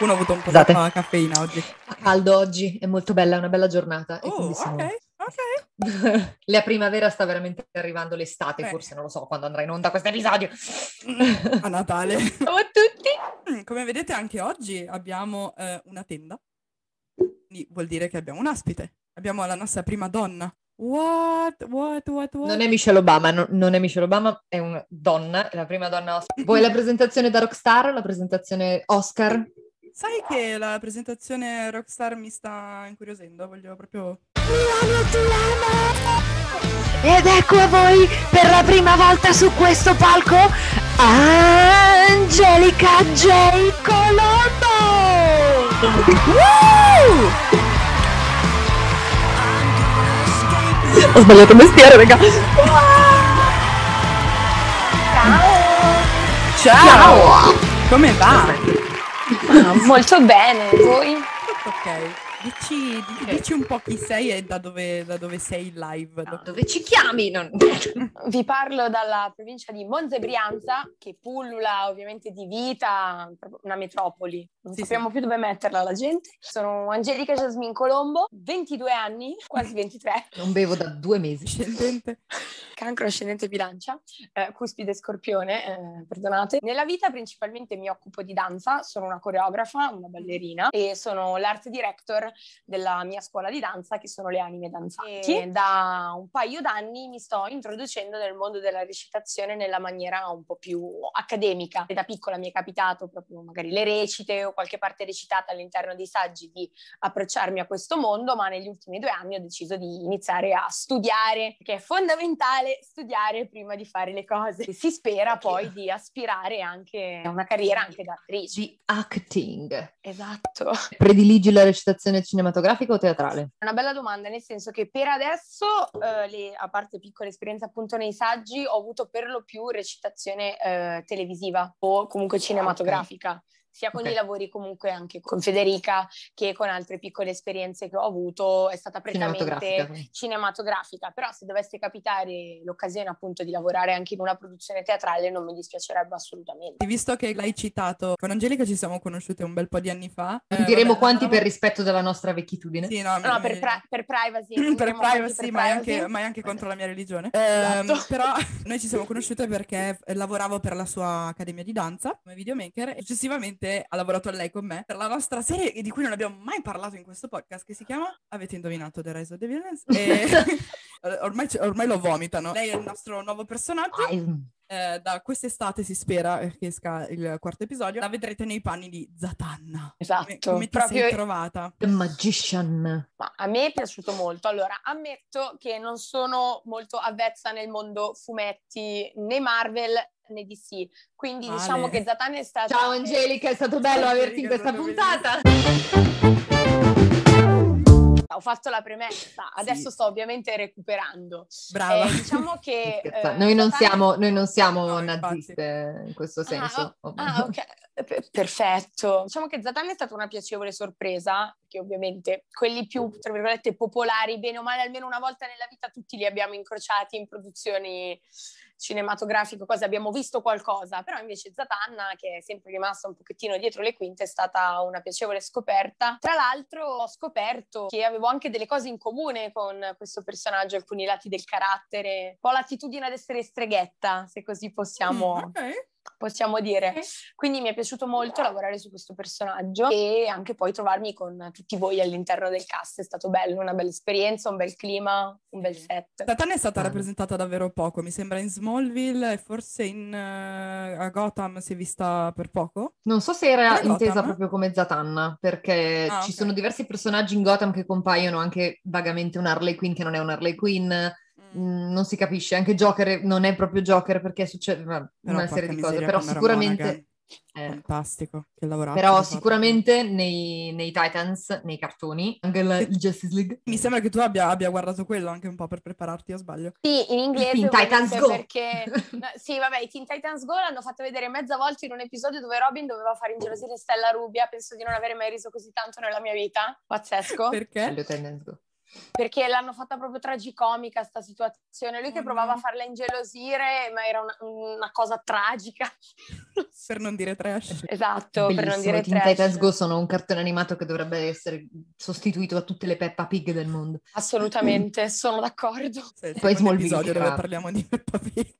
Qualcuno ha avuto un po' Scusate. di caffeina oggi. Fa caldo oggi, è molto bella, è una bella giornata. Oh, siamo- ok, ok. La primavera sta veramente arrivando l'estate, Eh. forse non lo so quando andrà in onda questo episodio. A Natale. Ciao a tutti! Mm, Come vedete anche oggi abbiamo eh, una tenda. Quindi vuol dire che abbiamo un ospite. Abbiamo la nostra prima donna. What? What? What? What? Non è Michelle Obama, no- non è Michelle Obama, è una donna, è la prima donna ospite. Vuoi la presentazione da Rockstar o la presentazione Oscar? Sai che la presentazione Rockstar mi sta incuriosendo? Voglio proprio... Ed ecco a voi per la prima volta su questo palco Angelica J. Colombo! Ho sbagliato mestiere, raga. Ciao! Come va? Molto bene, voi? Ok. Dici, di- dici un po' chi sei e da dove, da dove sei in live. No, dove ci chiami? Non- Vi parlo dalla provincia di Monza e Brianza, che pullula ovviamente di vita, proprio una metropoli. Non Sì, sappiamo più dove metterla la gente. Sono Angelica Jasmine Colombo, 22 anni, quasi 23, Non bevo da due mesi. Discendente. cancro ascendente bilancia, eh, cuspide scorpione, eh, perdonate. Nella vita principalmente mi occupo di danza, sono una coreografa, una ballerina e sono l'art director della mia scuola di danza che sono le anime danzanti. E da un paio d'anni mi sto introducendo nel mondo della recitazione nella maniera un po' più accademica. E da piccola mi è capitato proprio magari le recite o qualche parte recitata all'interno dei saggi di approcciarmi a questo mondo, ma negli ultimi due anni ho deciso di iniziare a studiare, perché è fondamentale studiare prima di fare le cose. Si spera poi di aspirare anche a una carriera anche da attrice. Di acting. Esatto. Prediligi la recitazione cinematografica o teatrale? È una bella domanda, nel senso che per adesso, eh, le- a parte piccole esperienze appunto nei saggi, ho avuto per lo più recitazione eh, televisiva o comunque cinematografica. Sia con Ok. i lavori comunque anche con Federica che con altre piccole esperienze che ho avuto, è stata prettamente Cinematografica. cinematografica, però se dovesse capitare l'occasione appunto di lavorare anche in una produzione teatrale non mi dispiacerebbe assolutamente. Visto che l'hai citato, con Angelica ci siamo conosciute un bel po' di anni fa. Non Eh, diremo vabbè, quanti lavoravamo- per rispetto della nostra vecchitudine. Sì, no, No, mi- per, pri- per privacy. per privacy, per ma, è anche, privacy. ma è anche contro la mia religione. Esatto. Ehm, però noi ci siamo conosciute perché eh, lavoravo per la sua accademia di danza come videomaker e successivamente ha lavorato lei con me per la nostra serie di cui non abbiamo mai parlato in questo podcast che si chiama Avete indovinato The Rise of the Villains? E ormai, ormai lo vomitano. Lei è il nostro nuovo personaggio. Eh, da quest'estate si spera eh, che esca il quarto episodio. La vedrete nei panni di Zatanna. Esatto, Come, come ti proprio- sei trovata? The Magician. Ma a me è piaciuto molto. Allora, ammetto che non sono molto avvezza nel mondo fumetti né Marvel né DC. Quindi Male. diciamo che Zatanna è stata Ciao Angelica, è stato bello Ciao, averti in Angelica, questa stato puntata. Ho fatto la premessa, adesso Sì. sto ovviamente recuperando. Brava. Eh, diciamo che eh, noi, non siamo, noi non siamo No, infatti. naziste in questo Ah, senso. oh, ah, ok, perfetto. Diciamo che Zatanna è stata una piacevole sorpresa, che ovviamente quelli più, tra virgolette, popolari, bene o male, almeno una volta nella vita tutti li abbiamo incrociati in produzioni cinematografiche, cose abbiamo visto qualcosa, però invece Zatanna, che è sempre rimasta un pochettino dietro le quinte, è stata una piacevole scoperta. Tra l'altro ho scoperto che avevo anche delle cose in comune con questo personaggio, alcuni lati del carattere, un po' l'attitudine ad essere streghetta, se così possiamo Mm, ok. Possiamo dire. Quindi mi è piaciuto molto lavorare su questo personaggio e anche poi trovarmi con tutti voi all'interno del cast. È stato bello, una bella esperienza, un bel clima, un bel set. Zatanna è stata rappresentata davvero poco, mi sembra in Smallville e forse in, eh, a Gotham si è vista per poco. Non so se era intesa Gotham? proprio come Zatanna, perché Ah, ci ok. sono diversi personaggi in Gotham che compaiono anche vagamente un Harley Quinn che non è un Harley Quinn, mm, non si capisce, anche Joker non è proprio Joker perché succede una, una serie di cose, però sicuramente... Eh, Fantastico, che lavorato. però sicuramente nei, nei Titans, nei cartoni, anche la il Justice League, Mi sembra che tu abbia, abbia guardato quello anche un po' per prepararti, o sbaglio? Sì, in inglese Teen Titans Go! perché no, sì, vabbè, i Teen Titans Go l'hanno fatto vedere mezza volta in un episodio dove Robin doveva fare ingelosire Stella Rubia. Penso di non avere mai riso così tanto nella mia vita. Pazzesco. Perché? Titans Go. Perché l'hanno fatta proprio tragicomica sta situazione. Lui che provava a Mhm. farla ingelosire, ma era una, una cosa tragica. Per non dire trash. esatto, per non Bellissimo, dire Titans trash. Go sono un cartone animato che dovrebbe essere sostituito da tutte le Peppa Pig del mondo. Assolutamente, sono d'accordo. Sì, il Poi Smallville, episodio dove parliamo di Peppa Pig.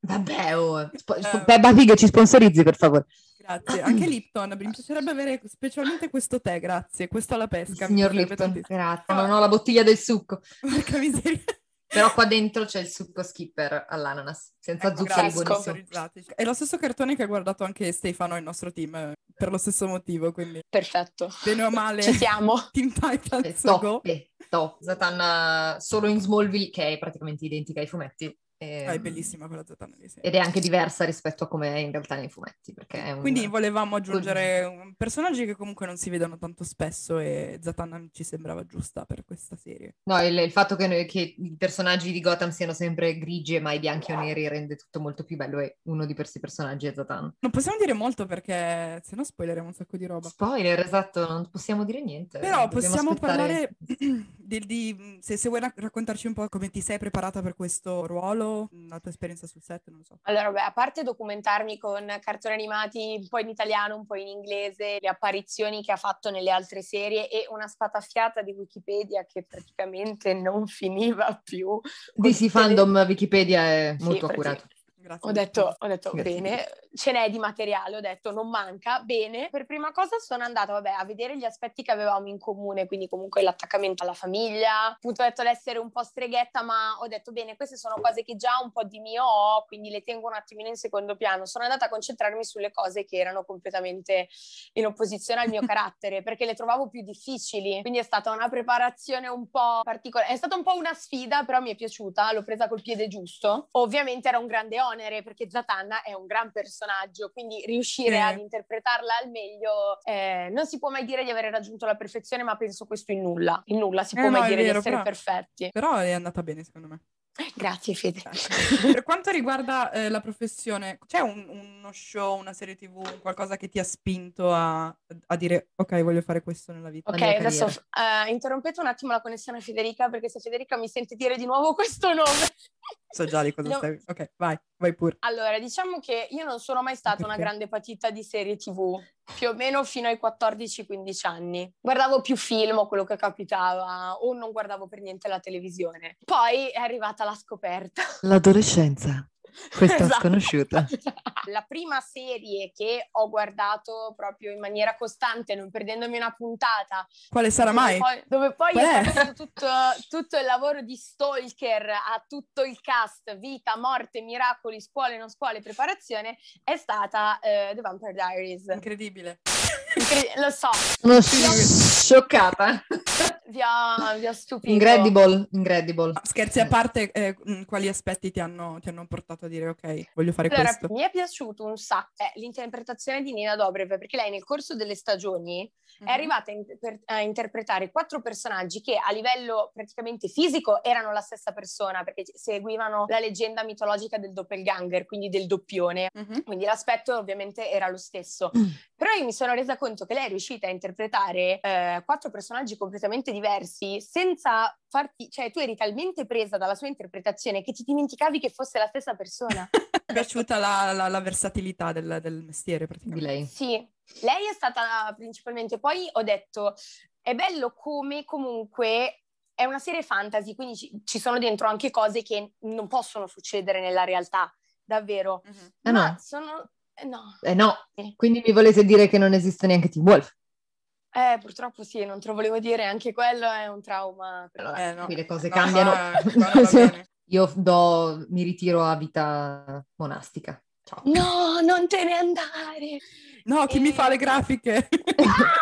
Vabbè, oh. Sp- Eh. Peppa Pig ci sponsorizzi, per favore. Grazie. Anche Lipton, mi piacerebbe avere specialmente questo tè, grazie. Questo alla pesca. Signor Lipton, tantissimo. grazie. Non ho la bottiglia del succo. Porca miseria. Però qua dentro c'è il succo skipper all'ananas, senza Ecco, zuccheri sponsorizzati. È lo stesso cartone che ha guardato anche Stefano, il nostro team, eh, per lo stesso motivo, quindi Perfetto. bene o male, Ci siamo. Team Titans top, Go. è top. Zatanna solo in Smallville, che è praticamente identica ai fumetti. E- Ah, è bellissima quella Zatanna lì, sì. Ed è anche diversa rispetto a come è in realtà nei fumetti, un... Quindi volevamo aggiungere un- personaggi che comunque non si vedono tanto spesso e Zatanna ci sembrava giusta per questa serie. No, il, il fatto che, che i personaggi di Gotham siano sempre grigi e mai bianchi o neri rende tutto molto più bello e uno di questi personaggi è Zatanna. Non possiamo dire molto perché se no spoileriamo un sacco di roba. Spoiler, esatto, non possiamo dire niente. Però dobbiamo possiamo aspettare- parlare di, di- se, se vuoi rac- raccontarci un po' come ti sei preparata per questo ruolo, la tua esperienza sul set, non lo so. Allora, beh, a parte documentarmi con cartoni animati un po' in italiano, un po' in inglese, le apparizioni che ha fatto nelle altre serie e una spataffiata di Wikipedia che praticamente non finiva più. DC Con tutte le- Fandom Wikipedia è Sì, molto perché- accurato. Grazie. Ho detto, ho detto bene, ce n'è di materiale, ho detto non manca, bene. Per prima cosa sono andata vabbè, a vedere gli aspetti che avevamo in comune, quindi comunque l'attaccamento alla famiglia, appunto ho detto l'essere un po' streghetta, ma ho detto bene, queste sono cose che già un po' di mio ho, quindi le tengo un attimino in secondo piano. Sono andata a concentrarmi sulle cose che erano completamente in opposizione al mio carattere, perché le trovavo più difficili, quindi è stata una preparazione un po' particolare, è stata un po' una sfida, però mi è piaciuta, l'ho presa col piede giusto. Ovviamente era un grande onere perché Zatanna è un gran personaggio, quindi riuscire Sì. ad interpretarla al meglio eh, non si può mai dire di avere raggiunto la perfezione, ma penso questo in nulla. In nulla si Eh, può no, mai dire vero, di essere però- perfetti. Però è andata bene secondo me. Grazie Fede. per quanto riguarda eh, la professione, c'è un- uno show, una serie tv, qualcosa che ti ha spinto a, a dire ok, voglio fare questo nella vita? Ok, mia adesso eh, interrompete un attimo la connessione a Federica perché se Federica mi sente dire di nuovo questo nome. So già di cosa No. stai... Ok, vai, vai pure. Allora, diciamo che io non sono mai stata una Perché? grande patita di serie TV, più o meno fino ai 14-15 anni. Guardavo più film o quello che capitava, o non guardavo per niente la televisione. Poi è arrivata la scoperta. L'adolescenza, questa Esatto. sconosciuta. La prima serie che ho guardato proprio in maniera costante, non perdendomi una puntata, Quale sarà dove mai? poi, dove poi Qual ho fatto tutto, tutto il lavoro di stalker a tutto il cast, vita, morte, miracoli, scuole, non scuole, preparazione, è stata eh, The Vampire Diaries. Incredibile. Lo so, Sono scioccata. vi ho, vi ho stupito. Incredible, incredible. Ma Scherzi a parte, eh, mh, quali aspetti ti hanno, ti hanno portato a dire ok, voglio fare Allora, questo? mi è piaciuto un sacco eh, l'interpretazione di Nina Dobrev, perché lei nel corso delle stagioni Mhm. è arrivata a, inter- a interpretare quattro personaggi che a livello praticamente fisico erano la stessa persona, perché seguivano la leggenda mitologica del doppelganger, quindi del doppione. Mhm. Quindi l'aspetto ovviamente era lo stesso. Mm. Però io mi sono resa conto che lei è riuscita a interpretare eh, quattro personaggi completamente diversi senza farti, cioè tu eri talmente presa dalla sua interpretazione che ti dimenticavi che fosse la stessa persona. Mi è piaciuta la, la- la versatilità del, del mestiere Di praticamente. lei. Sì, lei è stata principalmente, poi ho detto, è bello come comunque è una serie fantasy, quindi ci, ci sono dentro anche cose che non possono succedere nella realtà, davvero. Mhm. Ah, Ma no. sono... eh, No, Eh no, Sì. quindi mi volete dire che non esiste neanche Team Wolf. eh, purtroppo sì, non te lo volevo dire, anche quello è un trauma. Allora, Eh, no. qui le cose No, cambiano. ah, va bene. Io do, mi ritiro a vita monastica. Ciao. No, non te ne andare! No, chi mi Eh. fa le grafiche?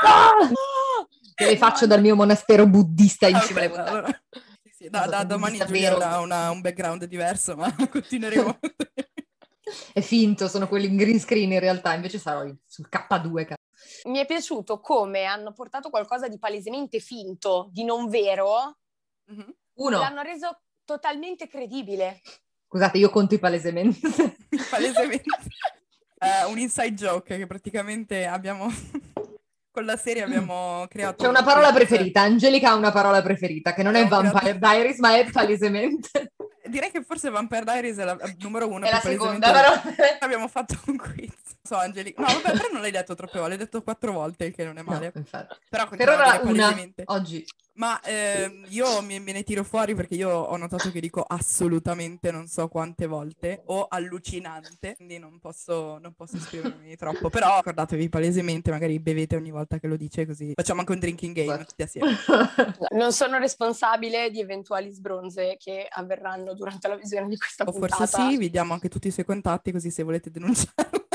No! Che le faccio dal mio monastero buddista in cima alle montagne. allora- sì, sì, da, da domani Giulia avrà una- un background diverso, ma continueremo. È finto, sono quelli in green screen in realtà, invece sarò sul K2. ca- Mi è piaciuto come hanno portato qualcosa di palesemente finto, di non vero, Mhm. Uno, l'hanno reso totalmente credibile. scusate, io conto i palesemente. Palesemente. Eh, un inside joke che praticamente abbiamo... con la serie abbiamo creato... C'è una parola preferita, Angelica ha una parola preferita, che non è Abbiamo Vampire creato- Diaries, ma è palesemente. Direi che forse Vampire Diaries è la il numero uno. È la seconda, però. Abbiamo fatto un quiz. So, Angelica. No, vabbè, però non l'hai detto troppe volte, l'hai detto quattro volte, il che non è male. No. Però Per ora una, oggi. Ma ehm, io me ne tiro fuori perché io ho notato che dico assolutamente non so quante volte o allucinante, quindi non posso, non posso esprimermi troppo. Però ricordatevi palesemente, magari bevete ogni volta che lo dice così facciamo anche un drinking game tutti assieme. Non sono responsabile di eventuali sbronze che avverranno durante la visione di questa O puntata. forse sì, vi diamo anche tutti i suoi contatti così se volete denunciarlo.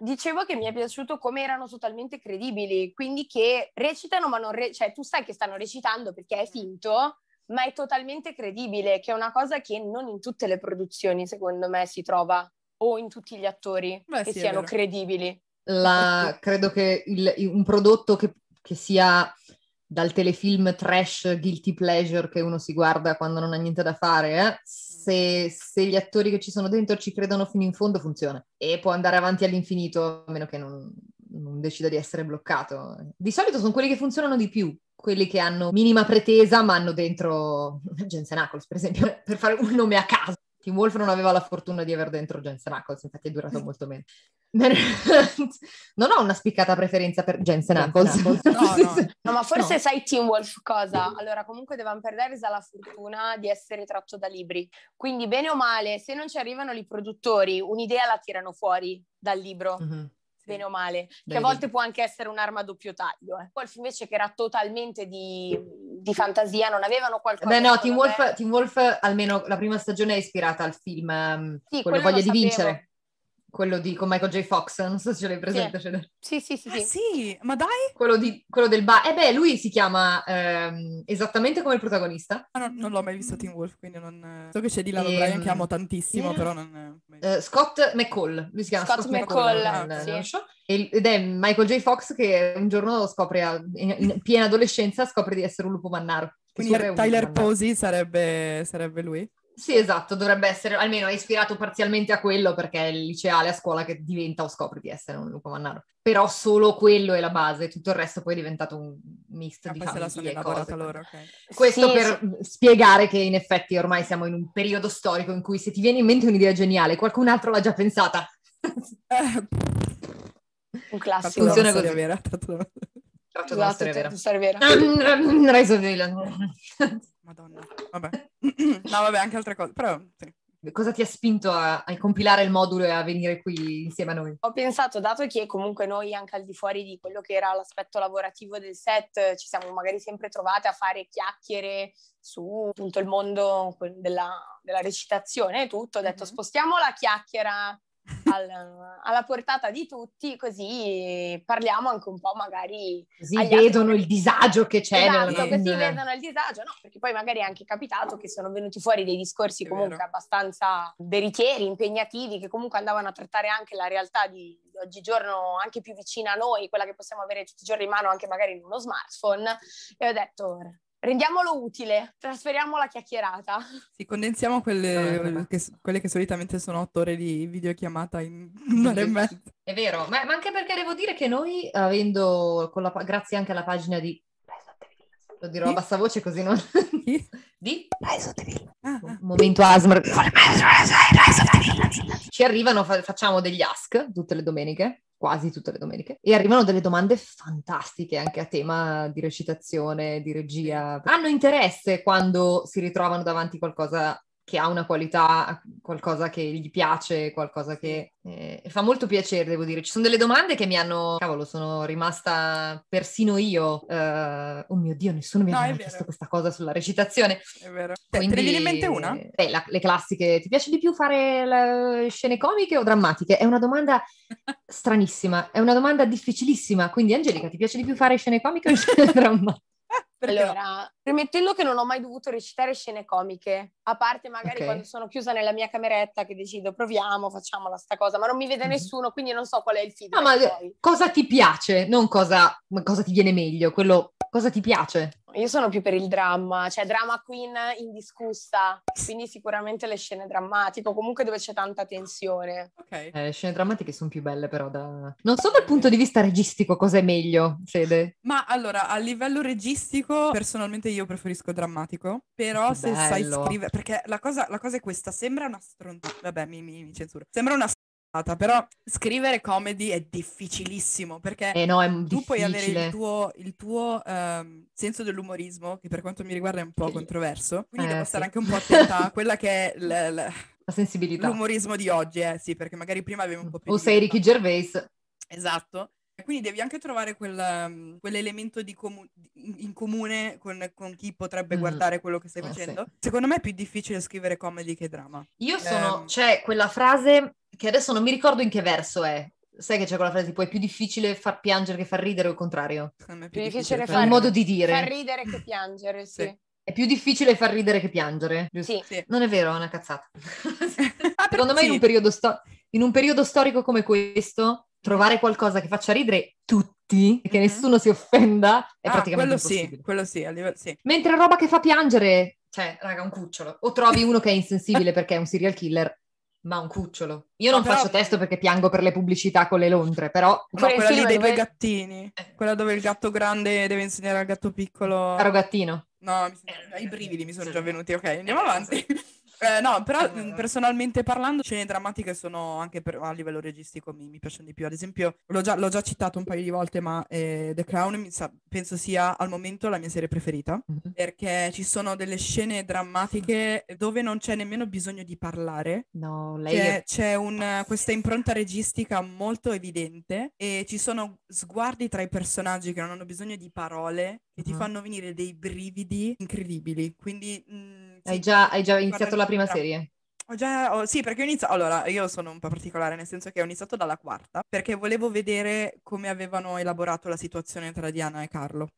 Dicevo che mi è piaciuto come erano totalmente credibili, quindi che recitano, ma non re- cioè tu sai che stanno recitando perché è finto, ma è totalmente credibile, che è una cosa che non in tutte le produzioni, secondo me, si trova, o in tutti gli attori Beh, che sì, siano credibili. La- credo che il- un prodotto che, che sia dal telefilm trash guilty pleasure che uno si guarda quando non ha niente da fare, eh, se, se gli attori che ci sono dentro ci credono fino in fondo, funziona. E può andare avanti all'infinito, a meno che non, non decida di essere bloccato. Di solito sono quelli che funzionano di più, quelli che hanno minima pretesa, ma hanno dentro Jensen Ackles, per esempio, per fare un nome a caso. Tim Wolf non aveva la fortuna di aver dentro Jensen Ackles, infatti è durato molto meno. non ho una spiccata preferenza per Jensen Ackles. No, no. No, ma forse No. sai Teen Wolf cosa? Allora, comunque The Vampire Diaries ha la fortuna di essere tratto da libri. Quindi, bene o male, se non ci arrivano i produttori, un'idea la tirano fuori dal libro. Mhm. Bene o male, che Dai, a volte può anche essere un'arma a doppio taglio. Eh. Wolf invece che era totalmente di, di fantasia, non avevano qualcosa... Beh, no, Teen me- Wolf, Teen Wolf, almeno la prima stagione è ispirata al film ehm, Sì, quello Voglia di sapevo. vincere, quello di, con Michael J. Fox, non so se ce l'hai presente. ce l'hai. Sì, sì, sì, Ah, sì. sì, ma dai! Quello, di, quello del bar. Eh beh, lui si chiama ehm, esattamente come il protagonista. Ah, no, non l'ho mai visto Teen Wolf, quindi non... So che c'è Dylan Ehm, O'Brien che amo tantissimo, sì. però non... Eh, Scott McCall, lui si chiama Scott Scott, McCall, McCall, nel- sì. E- ed è Michael J. Fox che un giorno scopre, a- in, in piena adolescenza, scopre di essere un lupo mannaro. Quindi Tyler. Posey sarebbe, sarebbe lui. Sì, esatto, dovrebbe essere, almeno è ispirato parzialmente a quello perché è il liceale a scuola che diventa o scopre di essere un lupo mannaro. Però solo quello è la base, tutto il resto poi è diventato un mix Ah, di la sono famiglie e cose. loro, ok. Questo Sì, per spiegare che in effetti ormai siamo in un periodo storico in cui se ti viene in mente un'idea geniale, qualcun altro l'ha già pensata. Un classico. Funziona una storia così. vera, tratto da- Tratto da una storia vera. storia vera. Rise of Madonna, vabbè. no, vabbè, anche altre cose, però sì. Cosa ti ha spinto a, a compilare il modulo e a venire qui insieme a noi? Ho pensato, dato che comunque noi anche al di fuori di quello che era l'aspetto lavorativo del set, ci siamo magari sempre trovate a fare chiacchiere su appunto il mondo della, della recitazione e tutto, ho detto Mhm. spostiamo la chiacchiera al- alla portata di tutti così parliamo anche un po' magari Così vedono altri- il disagio che c'è Esatto, nella- così vedono il disagio, no? Perché poi magari è anche capitato che sono venuti fuori dei discorsi È comunque vero. abbastanza veritieri, impegnativi, che comunque andavano a trattare anche la realtà di, di oggigiorno anche più vicina a noi, quella che possiamo avere tutti i giorni in mano anche magari in uno smartphone, e ho detto rendiamolo utile, trasferiamo la chiacchierata. Sì, condensiamo quelle, No, no, no. che, quelle che solitamente sono otto ore di videochiamata in un'ora e mezza. È vero, ma, ma anche perché devo dire che noi, avendo, con la grazie anche alla pagina di lo dirò a bassa voce così non... Chi? di Ah, ah. momento ASMR ci arrivano, fa- facciamo degli ask tutte le domeniche quasi tutte le domeniche. E arrivano delle domande fantastiche anche a tema di recitazione, di regia. Hanno interesse quando si ritrovano davanti qualcosa che ha una qualità, qualcosa che gli piace, qualcosa che eh, fa molto piacere, devo dire. Ci sono delle domande che mi hanno, cavolo, sono rimasta persino io. eh, oh mio Dio, nessuno mi No, ha chiesto questa cosa sulla recitazione. È vero. Te, te ne viene in mente una? Eh, la- le classiche. Ti piace di più fare le scene comiche o drammatiche? È una domanda stranissima, è una domanda difficilissima. Quindi, Angelica, ti piace di più fare scene comiche o scene drammatiche? Perché no? Allora, premettendo che non ho mai dovuto recitare scene comiche, a parte magari Ok. quando sono chiusa nella mia cameretta che decido proviamo, facciamola sta cosa, ma non mi vede Mhm. nessuno, quindi non so qual è il No, feedback ma poi. cosa ti piace, non cosa, cosa ti viene meglio, quello cosa ti piace. Io sono più per il dramma, cioè drama queen indiscussa, quindi sicuramente le scene drammatiche, o comunque dove c'è tanta tensione. Ok. Eh, le scene drammatiche sono più belle però da... Non so dal punto di vista registico cosa è meglio, Fede. Ma allora, a livello registico, personalmente io preferisco drammatico, però se sai scrivere, perché la cosa, la cosa è questa, sembra una stronzata, vabbè, mi, mi, mi censuro, sembra una stronzata, però scrivere comedy è difficilissimo, perché Eh no, è tu puoi avere il tuo, il tuo, ehm, senso dell'umorismo, che per quanto mi riguarda è un po' Sì. controverso, quindi Eh, devo sì. stare anche un po' attenta a quella che è l- l- La sensibilità. l'umorismo di oggi, eh sì, perché magari prima avevi un po' più O sei. Ricky Gervais. Esatto. Quindi devi anche trovare quel, um, quell'elemento di comu- in, comune con, con chi potrebbe Mm. guardare quello che stai Eh, facendo. Secondo me è più difficile scrivere comedy che drama. Io sono... Ehm. C'è quella frase che adesso non mi ricordo in che verso è. Sai che c'è quella frase tipo è più difficile far piangere che far ridere o il contrario? È Più più difficile È far- un modo di dire. Fa ridere che piangere, sì. Sì. È più difficile far ridere che piangere. giusto? Sì. Non è vero, è una cazzata. Ah, Secondo me sì. in un, periodo sto- in un periodo storico come questo, trovare qualcosa che faccia ridere tutti e che Mhm. nessuno si offenda è Ah, praticamente quello impossibile. sì, quello sì, a livello sì. Mentre roba che fa piangere, cioè, raga, un cucciolo. O trovi uno che è insensibile perché è un serial killer, ma un cucciolo. Io non però- faccio testo perché piango per le pubblicità con le lontre, però, No, Quel quella lì dei due gattini, quella dove il gatto grande deve insegnare al gatto piccolo. caro gattino. No, mi i brividi mi sono già venuti, ok, andiamo avanti. Eh, no, però Eh, mh, personalmente parlando, scene drammatiche sono anche per- a livello registico mi, mi piacciono di più. Ad esempio, l'ho già, l'ho già citato un paio di volte, ma eh, The Crown mi sa- penso sia al momento la mia serie preferita, Mhm. perché ci sono delle scene drammatiche dove non c'è nemmeno bisogno di parlare. No, lei C'è, è... c'è un- questa impronta registica molto evidente e ci sono sguardi tra i personaggi che non hanno bisogno di parole che ti Mhm. fanno venire dei brividi incredibili. Quindi mh, Hai sì, già, hai già iniziato la prima serie? Ho già, ho- sì, perché ho iniziato. Allora, io sono un po' particolare, nel senso che ho iniziato dalla quarta, perché volevo vedere come avevano elaborato la situazione tra Diana e Carlo.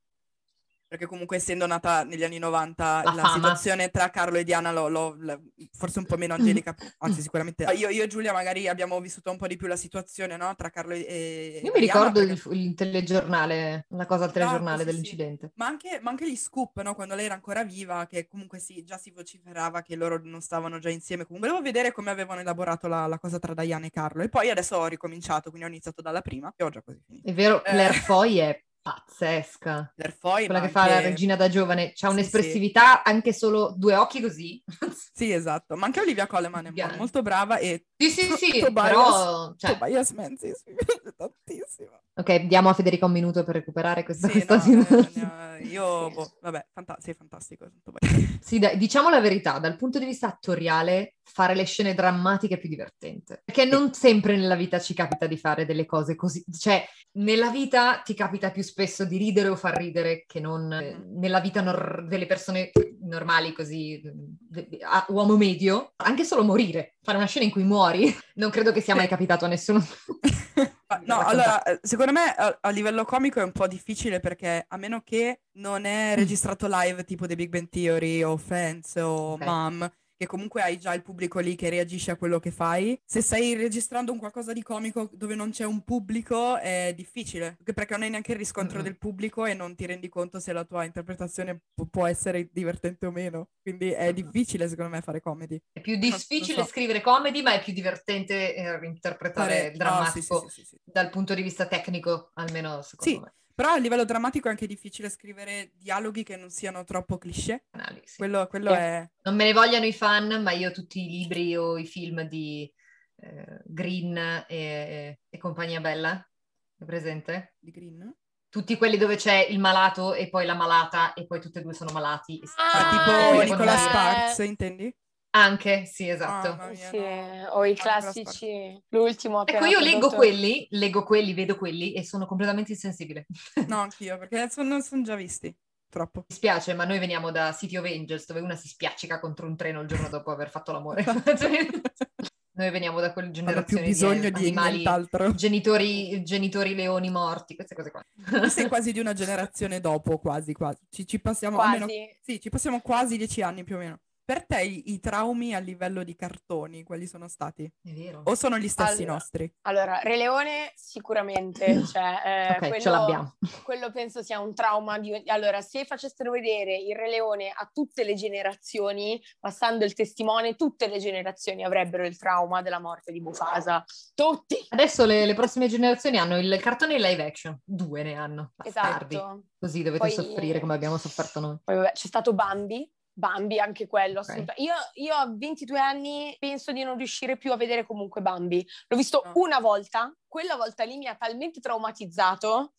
Perché comunque essendo nata negli anni 90, La la, situazione tra Carlo e Diana l'ho, l'ho- la- forse un po' meno angelica, anzi sicuramente. Io, io e Giulia magari abbiamo vissuto un po' di più la situazione, no? Tra Carlo e, e Io mi Diana, ricordo perché- il, il telegiornale, una cosa al telegiornale sì, sì. dell'incidente. Ma anche, ma anche gli scoop, no? Quando lei era ancora viva, che comunque sì, già si vociferava che loro non stavano già insieme. Comunque volevo vedere come avevano elaborato la, la cosa tra Diana e Carlo. E poi adesso ho ricominciato, quindi ho iniziato dalla prima e ho già quasi finito. È vero, Eh. Claire Foy è pazzesca. Foy, Quella che fa la regina da giovane, c'ha Sì, un'espressività anche solo due occhi così. Sì, esatto. Ma anche Olivia Coleman è Gigante. molto brava e Sì, sì, sì, Tobias- però... Cioè, Tobias Menzies mi piace tantissimo. ok, diamo a Federica un minuto per recuperare questa, Sì, questa no, situazione. eh, ne ho- io, boh, vabbè, fanta- sì, fantastico. Sì, dai, diciamo la verità, dal punto di vista attoriale, fare le scene drammatiche è più divertente. Perché non sempre nella vita ci capita di fare delle cose così. Cioè, nella vita ti capita più spesso di ridere o far ridere che non eh, Mhm. nella vita nor- delle persone normali, così, de- de- a- uomo medio. Anche solo morire, fare una scena in cui muori, non credo che sia mai capitato a nessuno. No, allora, eh, secondo me a, a livello comico è un po' difficile perché a meno che non è registrato live tipo The Big Bang Theory o Friends o Ok. Mom, che comunque hai già il pubblico lì che reagisce a quello che fai, se stai registrando un qualcosa di comico dove non c'è un pubblico è difficile, perché non hai neanche il riscontro Mm-mm. del pubblico e non ti rendi conto se la tua interpretazione pu- può essere divertente o meno. Quindi è difficile secondo me fare comedy. È più difficile so. scrivere comedy, ma è più divertente eh, interpretare Fare- no, drammatico sì, sì, sì, sì, dal punto di vista tecnico, almeno secondo me. Però a livello drammatico è anche difficile scrivere dialoghi che non siano troppo cliché. Canali, sì. Quello, quello è... Non me ne vogliano i fan, ma io tutti i libri o i film di eh, Green e, e compagnia bella, è presente? di Green. Tutti quelli dove c'è il malato e poi la malata e poi tutti e due sono malati. Ah, Ah, tipo Nicola. Sparks, intendi? Anche, sì, esatto. Mamma mia, Sì, no. o i classici, l'ultimo Ecco, io leggo quelli, leggo quelli, vedo quelli e sono completamente insensibile. No, anch'io, perché sono, sono già visti. Troppo. Mi spiace, ma noi veniamo da City of Angels, dove una si spiaccica contro un treno il giorno dopo aver fatto l'amore. Cioè, noi veniamo da quelle Hanno più generazioni bisogno di di animali, genitori, genitori leoni morti, queste cose qua. Tu sei quasi di una generazione dopo, quasi, quasi. Ci, ci passiamo almeno... Quasi. Sì, ci passiamo quasi dieci anni più o meno. Per te i, i traumi a livello di cartoni, quali sono stati? È vero. O sono gli stessi Allora, nostri? Allora, Re Leone sicuramente, cioè, eh, Ok, quello, ce l'abbiamo. quello penso sia un trauma di... Allora, se facessero vedere il Re Leone a tutte le generazioni, passando il testimone, tutte le generazioni avrebbero il trauma della morte di Mufasa. Tutti! Adesso le, le prossime generazioni hanno il cartone live action, due ne hanno, bastardi. Esatto. Così dovete Poi- soffrire come abbiamo sofferto noi. Poi vabbè, c'è stato Bambi. Bambi, anche quello. Ok. assoluta- Io, io a 22 anni penso di non riuscire più a vedere comunque Bambi. L'ho visto No. una volta, quella volta lì mi ha talmente traumatizzato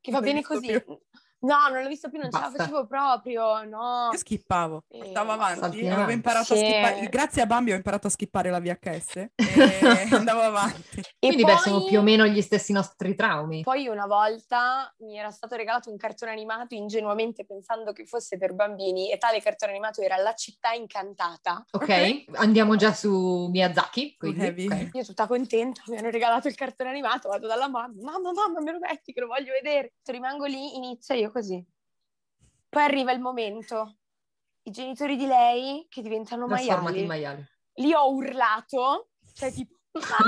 che va Non l'hai bene così. più? No, non l'ho visto più, non ce la Basta. facevo proprio, no. Io skippavo, Eh, portavo avanti, salti avevo imparato a Sì. skippare, grazie a Bambi ho imparato a skippare la VHS e andavo avanti. E Quindi poi, beh, sono più o meno gli stessi nostri traumi. poi una volta mi era stato regalato un cartone animato ingenuamente pensando che fosse per bambini e tale cartone animato era La città incantata. Ok, andiamo già su Miyazaki. Quindi, heavy. ok. Io tutta contenta, mi hanno regalato il cartone animato, vado dalla mamma, mamma, mamma, me lo metti che lo voglio vedere. Rimango lì, inizia io così. Poi arriva il momento, i genitori di lei che diventano maiali. in maiali. Lì ho urlato, cioè tipo, mamma!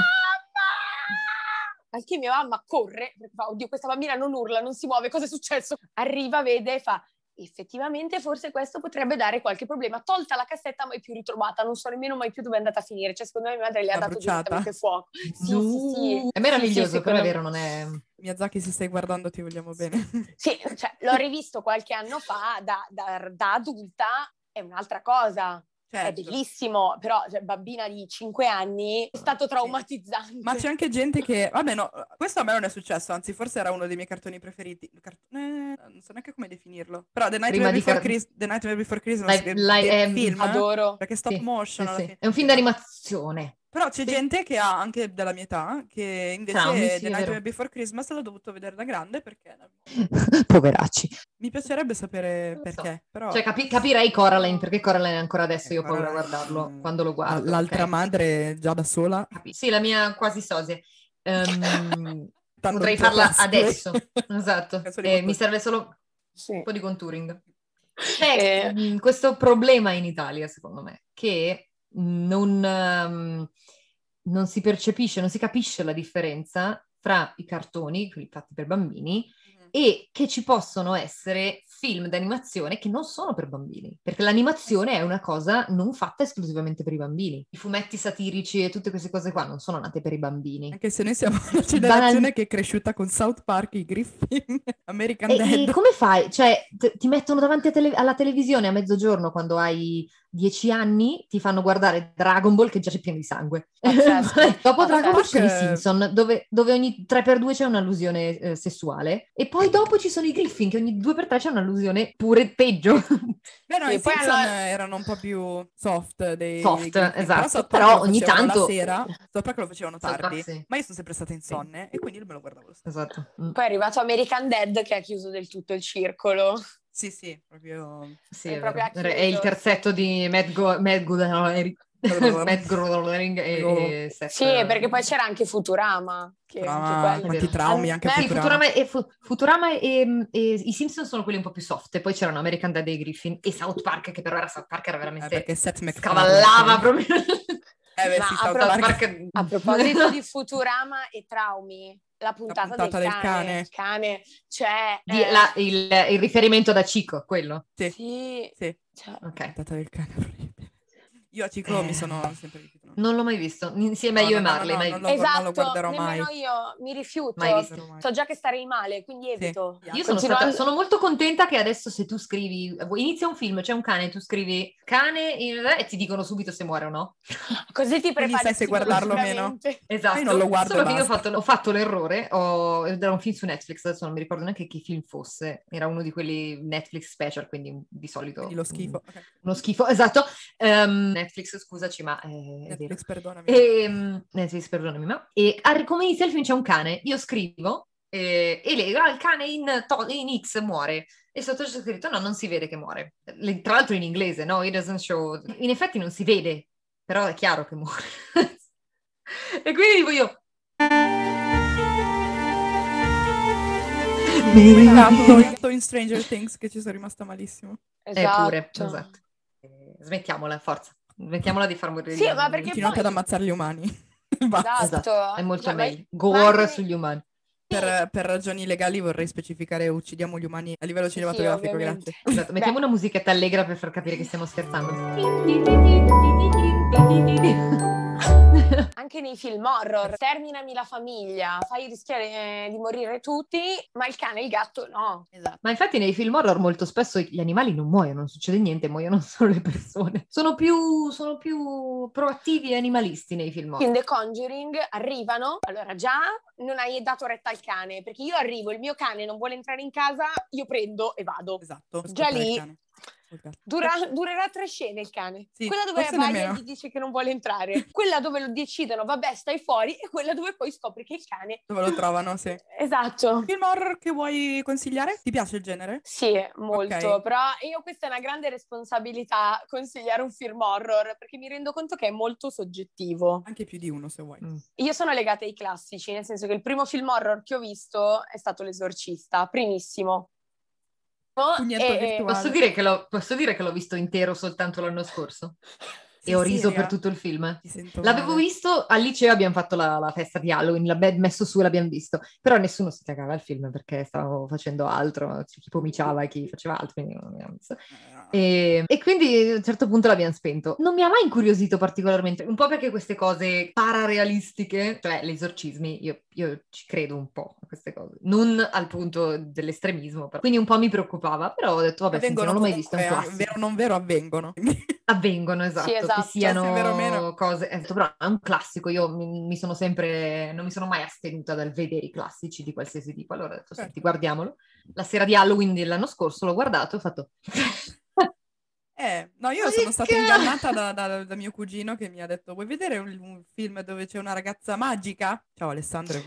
Al che mia mamma corre, perché fa, oddio, questa bambina non urla, non si muove, cosa è successo? Arriva, vede e fa, effettivamente forse questo potrebbe dare qualche problema. Tolta la cassetta, mai più ritrovata, non so nemmeno mai più dove è andata a finire. Cioè, secondo me mia madre le ha dato direttamente fuoco. Sì, sì, No. sì. È meraviglioso, Sì, sì, però è vero, non è... Miyazaki se stai guardando ti vogliamo bene. Sì, cioè, l'ho rivisto qualche anno fa, da, da- da adulta è un'altra cosa. È Certo. bellissimo, però cioè, bambina di 5 anni è stato traumatizzante. Ma c'è anche gente che, vabbè no, questo a me non è successo, anzi forse era uno dei miei cartoni preferiti. Cart- eh, non so neanche come definirlo. Però The Nightmare, Prima di Before, car- Chris- The Nightmare Before Christmas, live- che ehm, film, Adoro. perché stop Sì, motion sì, sì. È un film d'animazione. Però c'è Sì. gente che ha anche della mia età che invece sì, The. Nightmare Before Christmas l'ho dovuto vedere da grande perché Poveracci. mi piacerebbe sapere Non so. perché. Però Cioè, capi- capirei Coraline, perché Coraline ancora adesso io ho paura a guardarlo mm, quando lo guardo. l'altra ok? madre già da sola. Capi- Sì, la mia quasi sosia. Tanto potrei farla adesso. Esatto. Eh, mi serve solo Sì. un po' di contouring. Eh. C'è mm, questo problema in Italia, secondo me, che non, ehm, non si percepisce, non si capisce la differenza fra i cartoni, quelli fatti per bambini, e che ci possono essere film d'animazione che non sono per bambini, perché l'animazione è una cosa non fatta esclusivamente per i bambini. I fumetti satirici e tutte queste cose qua non sono nate per i bambini. Anche se noi siamo una generazione che è cresciuta con South Park, i Griffin, American E, Dad. e come fai? Cioè, t- ti mettono davanti tele- alla televisione a mezzogiorno quando hai dieci anni, ti fanno guardare Dragon Ball che già c'è pieno di sangue. Pazzesco. Dopo Dragon Ball sono i Simpson, dove, dove ogni 3x2 c'è un'allusione eh, sessuale, e poi dopo ci sono i Griffin, che ogni 2x3 c'è un'allusione pure peggio. Beh, no, i poi Simpson hanno- erano un po' più soft dei Soft, dei Griffin, esatto, però lo ogni tanto- la sera, South Park lo facevano tardi, sì. ma io sono sempre stata insonne e quindi me lo guardavo lo stesso. Esatto. Mm. Poi è arrivato American Dad che ha chiuso del tutto il circolo. Sì, sì, proprio... Sì, È è, proprio È il terzetto di Matt, Go- Matt Matt Groening e, e Seth- Sì, perché poi c'era anche Futurama. Che Futurama, anche quello. quanti traumi Ah, anche beh, Futurama. Futurama, e, Fu- Futurama e, e i Simpson sono quelli un po' più soft, e poi c'erano American Dad e Griffin e South Park, che però era South Park, era Eh, veramente perché Seth scavallava proprio. Eh beh, Ma sì, a pro-. Park- A proposito di Futurama e traumi, la puntata, puntata del, del cane, cane. il cane, cioè... Di- eh, la- il, il riferimento da Cico, quello. Sì, Sì, sì. cioè, Ok. Puntata del cane. Io a Ciclo Eh. mi sono sempre. Non l'ho mai visto, insieme No, a io no, e Marley. no, mai non visto. lo- non esatto, lo guarderò nemmeno mai. io mi rifiuto. Mai visto. Guarderò mai. So già che starei male, quindi evito. Sì. Io sono, stata, sono molto contenta che adesso se tu scrivi, inizia un film, c'è un cane, tu scrivi cane e ti dicono subito se muore o no. Così ti Quindi prepari sai se guardarlo o meno. Esatto. Io non lo guardo Solo che io ho fatto, ho fatto l'errore, ho, era un film su Netflix, adesso non mi ricordo neanche che film fosse, era uno di quelli Netflix special, quindi di solito... Quindi lo schifo. Ok. Uno schifo, esatto. Ehm, Netflix, scusaci, ma eh, è vero. Netflix, perdonami. E, mm, Netflix, perdonami, ma... E a- come inizia il film c'è un cane, io scrivo eh, e leggo, ah, il cane in, to- in X muore. E sotto c'è scritto, no, non si vede che muore. Le- tra l'altro in inglese, no, it doesn't show. In effetti non si vede, però è chiaro che muore. e quindi dico io... Esatto, in Stranger Things che ci sono rimasta malissimo. Eh, Esatto. esatto. Eh, smettiamola, forza. Smettiamola di far morire Sì, gli ma animali. perché Continuate poi- ad ammazzare gli umani. Basta. Esatto. È molto ma- meglio. ma Gore anche- sugli umani. Per, per ragioni legali vorrei specificare uccidiamo gli umani a livello cinematografico, ovviamente. grazie. Esatto, mettiamo Beh. una musichetta allegra per far capire che stiamo scherzando. Anche nei film horror, terminami la famiglia, fai rischiare eh, di morire tutti, ma il cane e il gatto no. Esatto. Ma infatti nei film horror molto spesso gli animali non muoiono, non succede niente, muoiono solo le persone. Sono più, sono più proattivi e animalisti nei film horror. In The Conjuring arrivano, allora già non hai dato retta al cane, perché io arrivo, il mio cane non vuole entrare in casa, io prendo e vado. Esatto. Già lì-. Dura- durerà tre scene il cane. Sì, quella dove Vaia nemmeno. gli dice che non vuole entrare, quella dove lo decidono, vabbè stai fuori, e quella dove poi scopri che il cane... Dove lo trovano, sì. Esatto. Film horror che vuoi consigliare? Ti piace il genere? Sì, molto, Ok. però io questa è una grande responsabilità consigliare un film horror perché mi rendo conto che è molto soggettivo. Anche più di uno se vuoi. Mm. Io sono legata ai classici, nel senso che il primo film horror che ho visto è stato L'Esorcista, primissimo. E-. Posso dire, che l'ho, posso dire che l'ho visto intero soltanto l'anno scorso? Sì, e ho sì, riso raga. per tutto il film. L'avevo male. visto al liceo, abbiamo fatto la, la festa di Halloween, l'abbiamo messo su e l'abbiamo visto, però nessuno si cagava al film perché stavamo facendo altro, chi pomiciava e chi faceva altro, quindi non abbiamo visto. Eh, E, e quindi a un certo punto l'abbiamo spento. Non mi ha mai incuriosito particolarmente, un po' perché queste cose pararealistiche, cioè gli esorcismi, io, io ci credo un po' a queste cose, non al punto dell'estremismo, però. quindi un po' mi preoccupava, però ho detto vabbè, Avvengono non l'ho mai visto, è classico. vero o non vero, avvengono. Avvengono, esatto, esatto, che siano sì, vero o meno. cose, eh, però è un classico, io mi, mi sono sempre, non mi sono mai astenuta dal vedere i classici di qualsiasi tipo, allora ho detto Certo. senti, guardiamolo. La sera di Halloween dell'anno scorso l'ho guardato e ho fatto... Eh, no, io Ma sono stata ingannata da, da- da mio cugino che mi ha detto: Vuoi vedere un, un film dove c'è una ragazza magica? Ciao Alessandro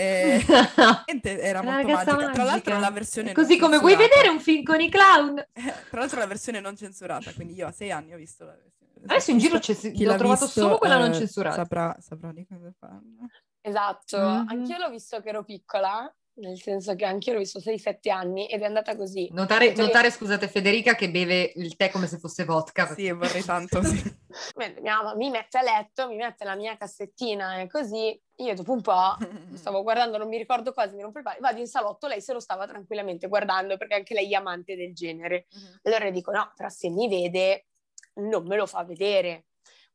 e va- E era molto ragazza magica. Tra l'altro, magica. la versione. Così non come vuoi censurata. vedere un film con i clown? Eh, Tra l'altro, la versione non censurata. Quindi io a sei anni ho visto la versione. Adesso in giro c'è, Chi l'ho l'ha trovato visto, solo quella non eh, censurata. Saprà, saprà di cosa parlo. Esatto, Mhm. anch'io l'ho visto che ero piccola, nel senso che anch'io l'ho visto 6-7 anni ed è andata così. Notare, Cioè- notare, scusate, Federica che beve il tè come se fosse vodka. Sì, vorrei tanto. Sì. Mi mette a letto, mi mette la mia cassettina e così io dopo un po' stavo guardando, non mi ricordo cosa, mi rompo il palle, vado in salotto, lei se lo stava tranquillamente guardando perché anche lei è amante del genere. Allora le dico no, però se mi vede non me lo fa vedere.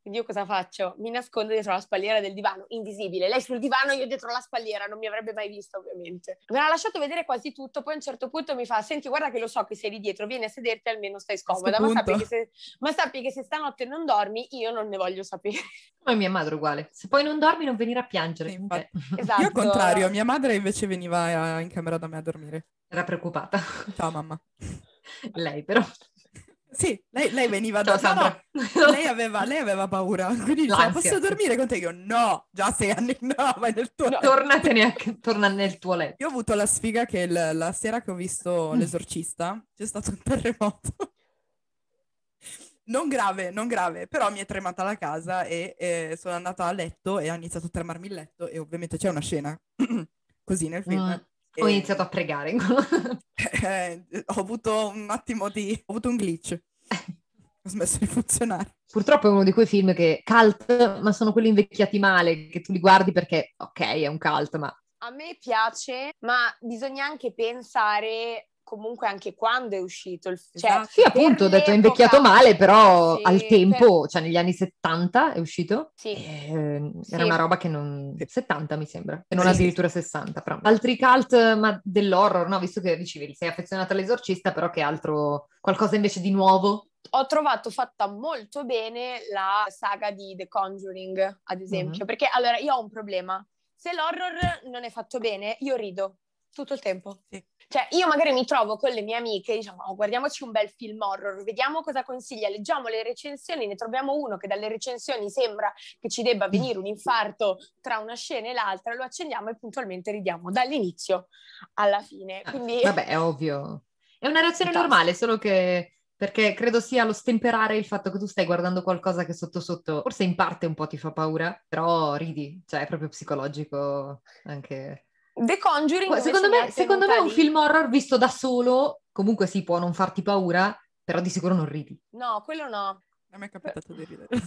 Quindi io cosa faccio? Mi nascondo dietro la spalliera del divano, invisibile. Lei sul divano, io dietro la spalliera, non mi avrebbe mai visto ovviamente. Me l'ha lasciato vedere quasi tutto, poi a un certo punto mi fa, senti guarda che lo so che sei lì dietro, vieni a sederti almeno stai scomoda, ma sappi, che se, ma sappi che se stanotte non dormi io non ne voglio sapere. Come mia madre uguale. Se poi non dormi non venire a piangere. Sì. Eh, Esatto. Io al contrario, mia madre invece veniva eh, in camera da me a dormire. Era preoccupata. Ciao mamma. Lei però. Sì, lei, lei veniva Ciao da no, no, lei, aveva, lei aveva paura, quindi diceva, posso dormire con te? Io no, già sei anni, no, vai nel tuo letto. Tornatene a- torna nel tuo letto. Io ho avuto la sfiga che il- la sera che ho visto Mm. L'Esorcista c'è stato un terremoto. Non grave, non grave, però mi è tremata la casa e eh, sono andata a letto e ha iniziato a tremarmi il letto e ovviamente c'è una scena così nel film. Mm. E- Ho iniziato a pregare. eh, ho avuto un attimo di... ho avuto un glitch. Ho smesso di funzionare. Purtroppo è uno di quei film che cult, ma sono quelli invecchiati male, che tu li guardi perché, ok, è un cult, ma A me piace, ma bisogna anche pensare comunque anche quando è uscito il film. Cioè, Esatto. sì, appunto, ho per detto è invecchiato male, però Sì, al tempo, cioè negli anni 70 è uscito, Sì. eh, Sì. era una roba che non... 70 mi sembra, e non Sì, sì. addirittura 60, però. Altri cult, ma dell'horror, no? Visto che dicevi, sei affezionata all'esorcista, però che altro, qualcosa invece di nuovo? Ho trovato fatta molto bene la saga di The Conjuring, ad esempio, Mhm. perché allora io ho un problema. Se l'horror non è fatto bene, io rido tutto il tempo. Sì. Cioè, io magari mi trovo con le mie amiche diciamo, "Oh, guardiamoci un bel film horror, vediamo cosa consiglia, leggiamo le recensioni, ne troviamo uno che dalle recensioni sembra che ci debba venire un infarto tra una scena e l'altra, lo accendiamo e puntualmente ridiamo dall'inizio alla fine. Ah, Quindi Vabbè, è ovvio. È una reazione Fantastico. normale, solo che perché credo sia lo stemperare il fatto che tu stai guardando qualcosa che sotto sotto, forse in parte un po' ti fa paura, però ridi, cioè è proprio psicologico anche. The Conjuring Secondo me, secondo me tenuta un film horror visto da solo, comunque sì, può non farti paura, però di sicuro non ridi. No, quello no. A me è capitato di ridere.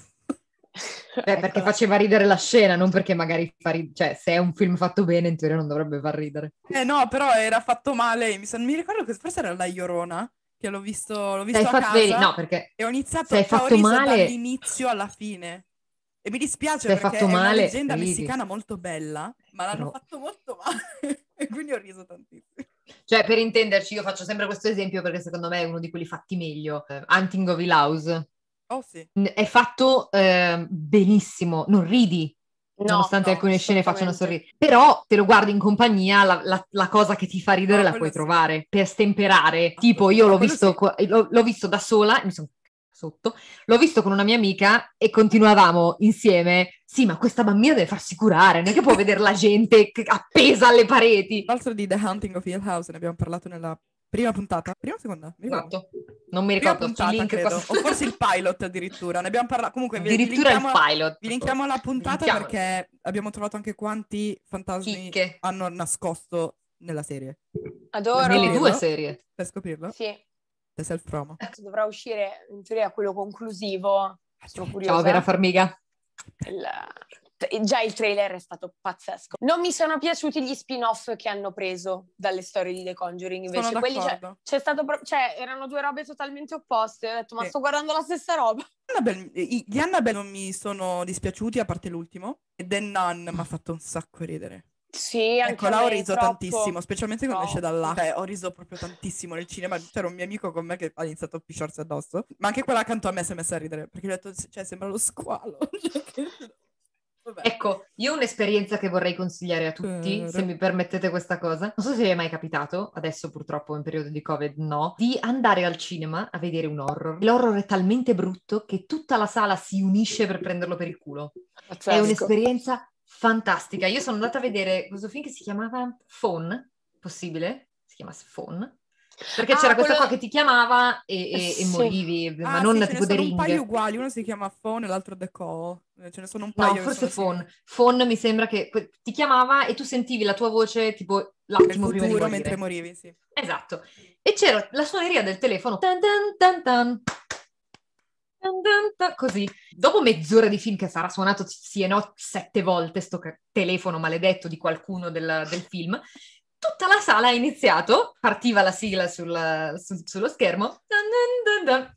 Beh, perché Eccola. faceva ridere la scena, non perché magari fa ridere. Cioè, se è un film fatto bene, in teoria non dovrebbe far ridere. Eh no, però era fatto male. Mi, sa- mi ricordo che forse era la Iorona, che l'ho visto, l'ho visto a fatto casa bene, no, perché e ho iniziato fatto riso male- dall'inizio alla fine. E mi dispiace Se hai perché fatto è una male, leggenda ridi. messicana molto bella, ma l'hanno Però- fatto molto male. e quindi ho riso tantissimo. Cioè, per intenderci, io faccio sempre questo esempio perché secondo me è uno di quelli fatti meglio. Eh, Hunting of Hill House. Oh sì. È fatto eh, benissimo, non ridi, No, nonostante no, alcune scene facciano sorridere. Però te lo guardi in compagnia, la, la- la cosa che ti fa ridere No, la puoi sì. trovare per stemperare. Tipo, io l'ho visto, sì. l'ho, l'ho visto da sola, e mi sono sotto, l'ho visto con una mia amica e continuavamo insieme. Sì, ma questa bambina deve farsi curare, non è che può vedere la gente appesa alle pareti. Tra l'altro di The Hunting of Hill House ne abbiamo parlato nella prima puntata. Prima o seconda? Mi. Esatto. Non mi ricordo, puntata, link credo. qua- O forse il pilot addirittura. Ne abbiamo parlato. Comunque vi, vi Addirittura il pilot. vi linkiamo alla puntata Linkiamo. perché abbiamo trovato anche quanti fantasmi Chicche. hanno nascosto nella serie. Adoro. Nelle due serie. Per scoprirlo? Sì, È self-promo. dovrà uscire in teoria quello conclusivo. Sono curiosa. Ciao, vera farmiga. Il- Già il trailer è stato pazzesco. Non mi sono piaciuti gli spin-off che hanno preso dalle storie di The Conjuring. Invece Sono quelli cioè, d'accordo. c'è stato pro- cioè, erano due robe totalmente opposte. Ho detto, ma Sì. sto guardando la stessa roba. Annabelle- gli Annabelle non mi sono dispiaciuti, a parte l'ultimo. E The Nun mi ha fatto un sacco ridere. Sì, anche Ecco, là ho riso troppo. tantissimo, specialmente quando esce Troppo. dall'acqua. Cioè, ho riso proprio tantissimo nel cinema. C'era un mio amico con me che ha iniziato a pisciarsi addosso. Ma anche quella accanto a me si è messa a ridere. Perché gli ho detto, cioè, sembra lo squalo. Cioè. Ecco, io ho un'esperienza che vorrei consigliare a tutti, se mi permettete questa cosa. Non so se vi è mai capitato, adesso purtroppo in periodo di Covid no, di andare al cinema a vedere un horror. L'horror è talmente brutto che tutta la sala si unisce per prenderlo per il culo. È Pazzesco. un'esperienza fantastica. Io sono andata a vedere questo film che si chiamava Phone, possibile? Si chiama Phone. Perché Ah, c'era questa quello- qua che ti chiamava e, e- e Sì. morivi, ma Ah, non sì, ce tipo ne The sono un paio Ring. uguali. Uno si chiama Phone e l'altro The Call. Eh, Ce ne sono un No, paio. che forse Phone. Phone mi sembra che ti chiamava e tu sentivi la tua voce tipo l'attimo prima di morire. mentre morivi, sì. Esatto. E c'era la suoneria del telefono. Tan tan tan tan. Così. Dopo mezz'ora di film che sarà suonato sì e no sette volte sto telefono maledetto di qualcuno del, del film, tutta la sala ha iniziato, partiva la sigla sul- su- sullo schermo. Tan tan tan.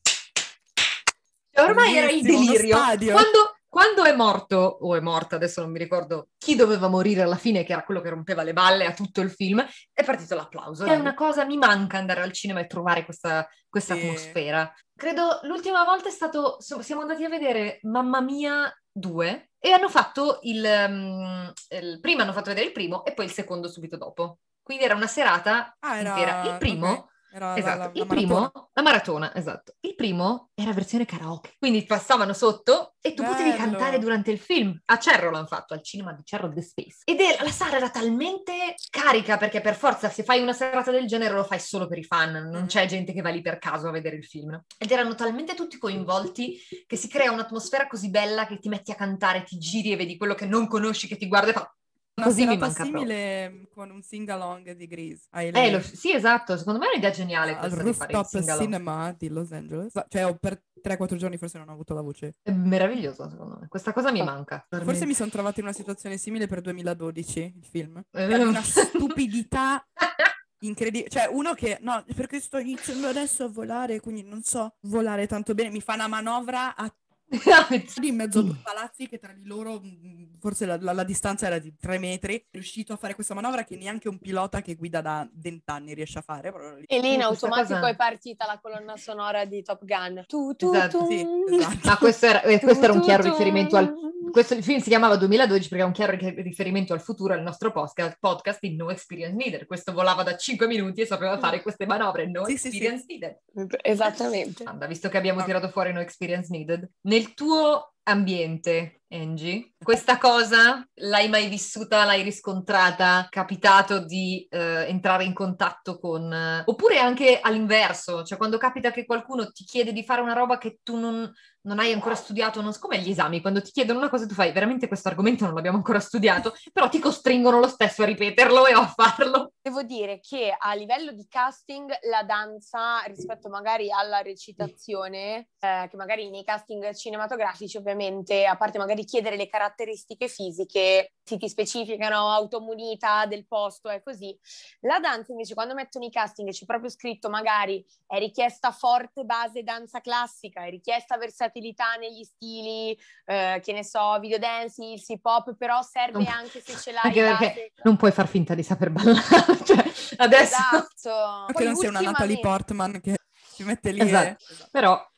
E ormai era il Bellissimo, delirio. Quando, quando è morto, o è morta, adesso non mi ricordo chi doveva morire alla fine, che era quello che rompeva le balle a tutto il film, è partito l'applauso. È una cosa, mi manca andare al cinema e trovare questa, questa Sì. atmosfera. Credo l'ultima volta è stato, so- siamo andati a vedere Mamma Mia 2 e hanno fatto il, um, il- prima hanno fatto vedere il primo e poi il secondo subito dopo. Quindi era una serata Ah, era... intera. Il primo ok. Era la- Esatto, la- la il primo, maratona. la maratona, esatto. Il primo era versione karaoke, quindi passavano sotto e tu potevi Bello. cantare durante il film. A Cerro l'hanno fatto, al cinema di Cerro The Space. Ed è- la sala era talmente carica perché per forza se fai una serata del genere lo fai solo per i fan, non Mhm. c'è gente che va lì per caso a vedere il film. Ed erano talmente tutti coinvolti che si crea un'atmosfera così bella che ti metti a cantare, ti giri e vedi quello che non conosci che ti guarda e fa... Una Così mi manca proprio. simile con un sing-along di Grease. Eh, lo- sì, esatto, secondo me è un'idea geniale al rooftop cinema di Los Angeles. Cioè, ho per 3-4 giorni forse non ho avuto la voce. È meraviglioso, secondo me. Questa cosa mi Ah. manca. Forse mi sono trovata in una situazione simile per 2012, il film. Eh. È una stupidità incredibile. Cioè, uno che, no, perché sto iniziando adesso a volare, quindi non so volare tanto bene, mi fa una manovra a in mezzo a due palazzi che tra di loro mh, forse la, la- la distanza era di tre metri. È riuscito a fare questa manovra che neanche un pilota che guida da vent'anni riesce a fare. E lì in automatico cosa- è partita la colonna sonora di Top Gun. Tu, tu, Esatto, tu. sì, esatto. Ma questo era, eh, questo era un chiaro tu, riferimento al... Questo il film si chiamava 2012 perché è un chiaro ri- riferimento al futuro, al nostro podcast, podcast di No Experience Needed. Questo volava da 5 minuti e sapeva fare queste manovre. No Sì, sì, sì. Experience Needed. Esattamente. Anda, visto che abbiamo Ah. tirato fuori No Experience Needed, nel tuo ambiente, Angie, Questa cosa l'hai mai vissuta, l'hai riscontrata? Capitato di eh, entrare in contatto con... eh, oppure anche all'inverso, cioè quando capita che qualcuno ti chiede di fare una roba che tu non, non hai ancora studiato, non come gli esami, quando ti chiedono una cosa tu fai, veramente questo argomento non l'abbiamo ancora studiato, però ti costringono lo stesso a ripeterlo e a farlo. Devo dire che a livello di casting la danza rispetto magari alla recitazione, eh, che magari nei casting cinematografici ovviamente, a parte magari chiedere le caratteristiche fisiche, si ti specificano automunita del posto e così, la danza invece quando mettono i casting c'è proprio scritto magari è richiesta forte base danza classica, è richiesta versatilità negli stili, eh, che ne so, video dance, il hip hop, però serve Non- anche se ce l'hai Anche perché base. non puoi far finta di saper ballare, cioè adesso... Esatto. Che Poi non sia una Natalie Portman che si mette lì Esatto. e... Però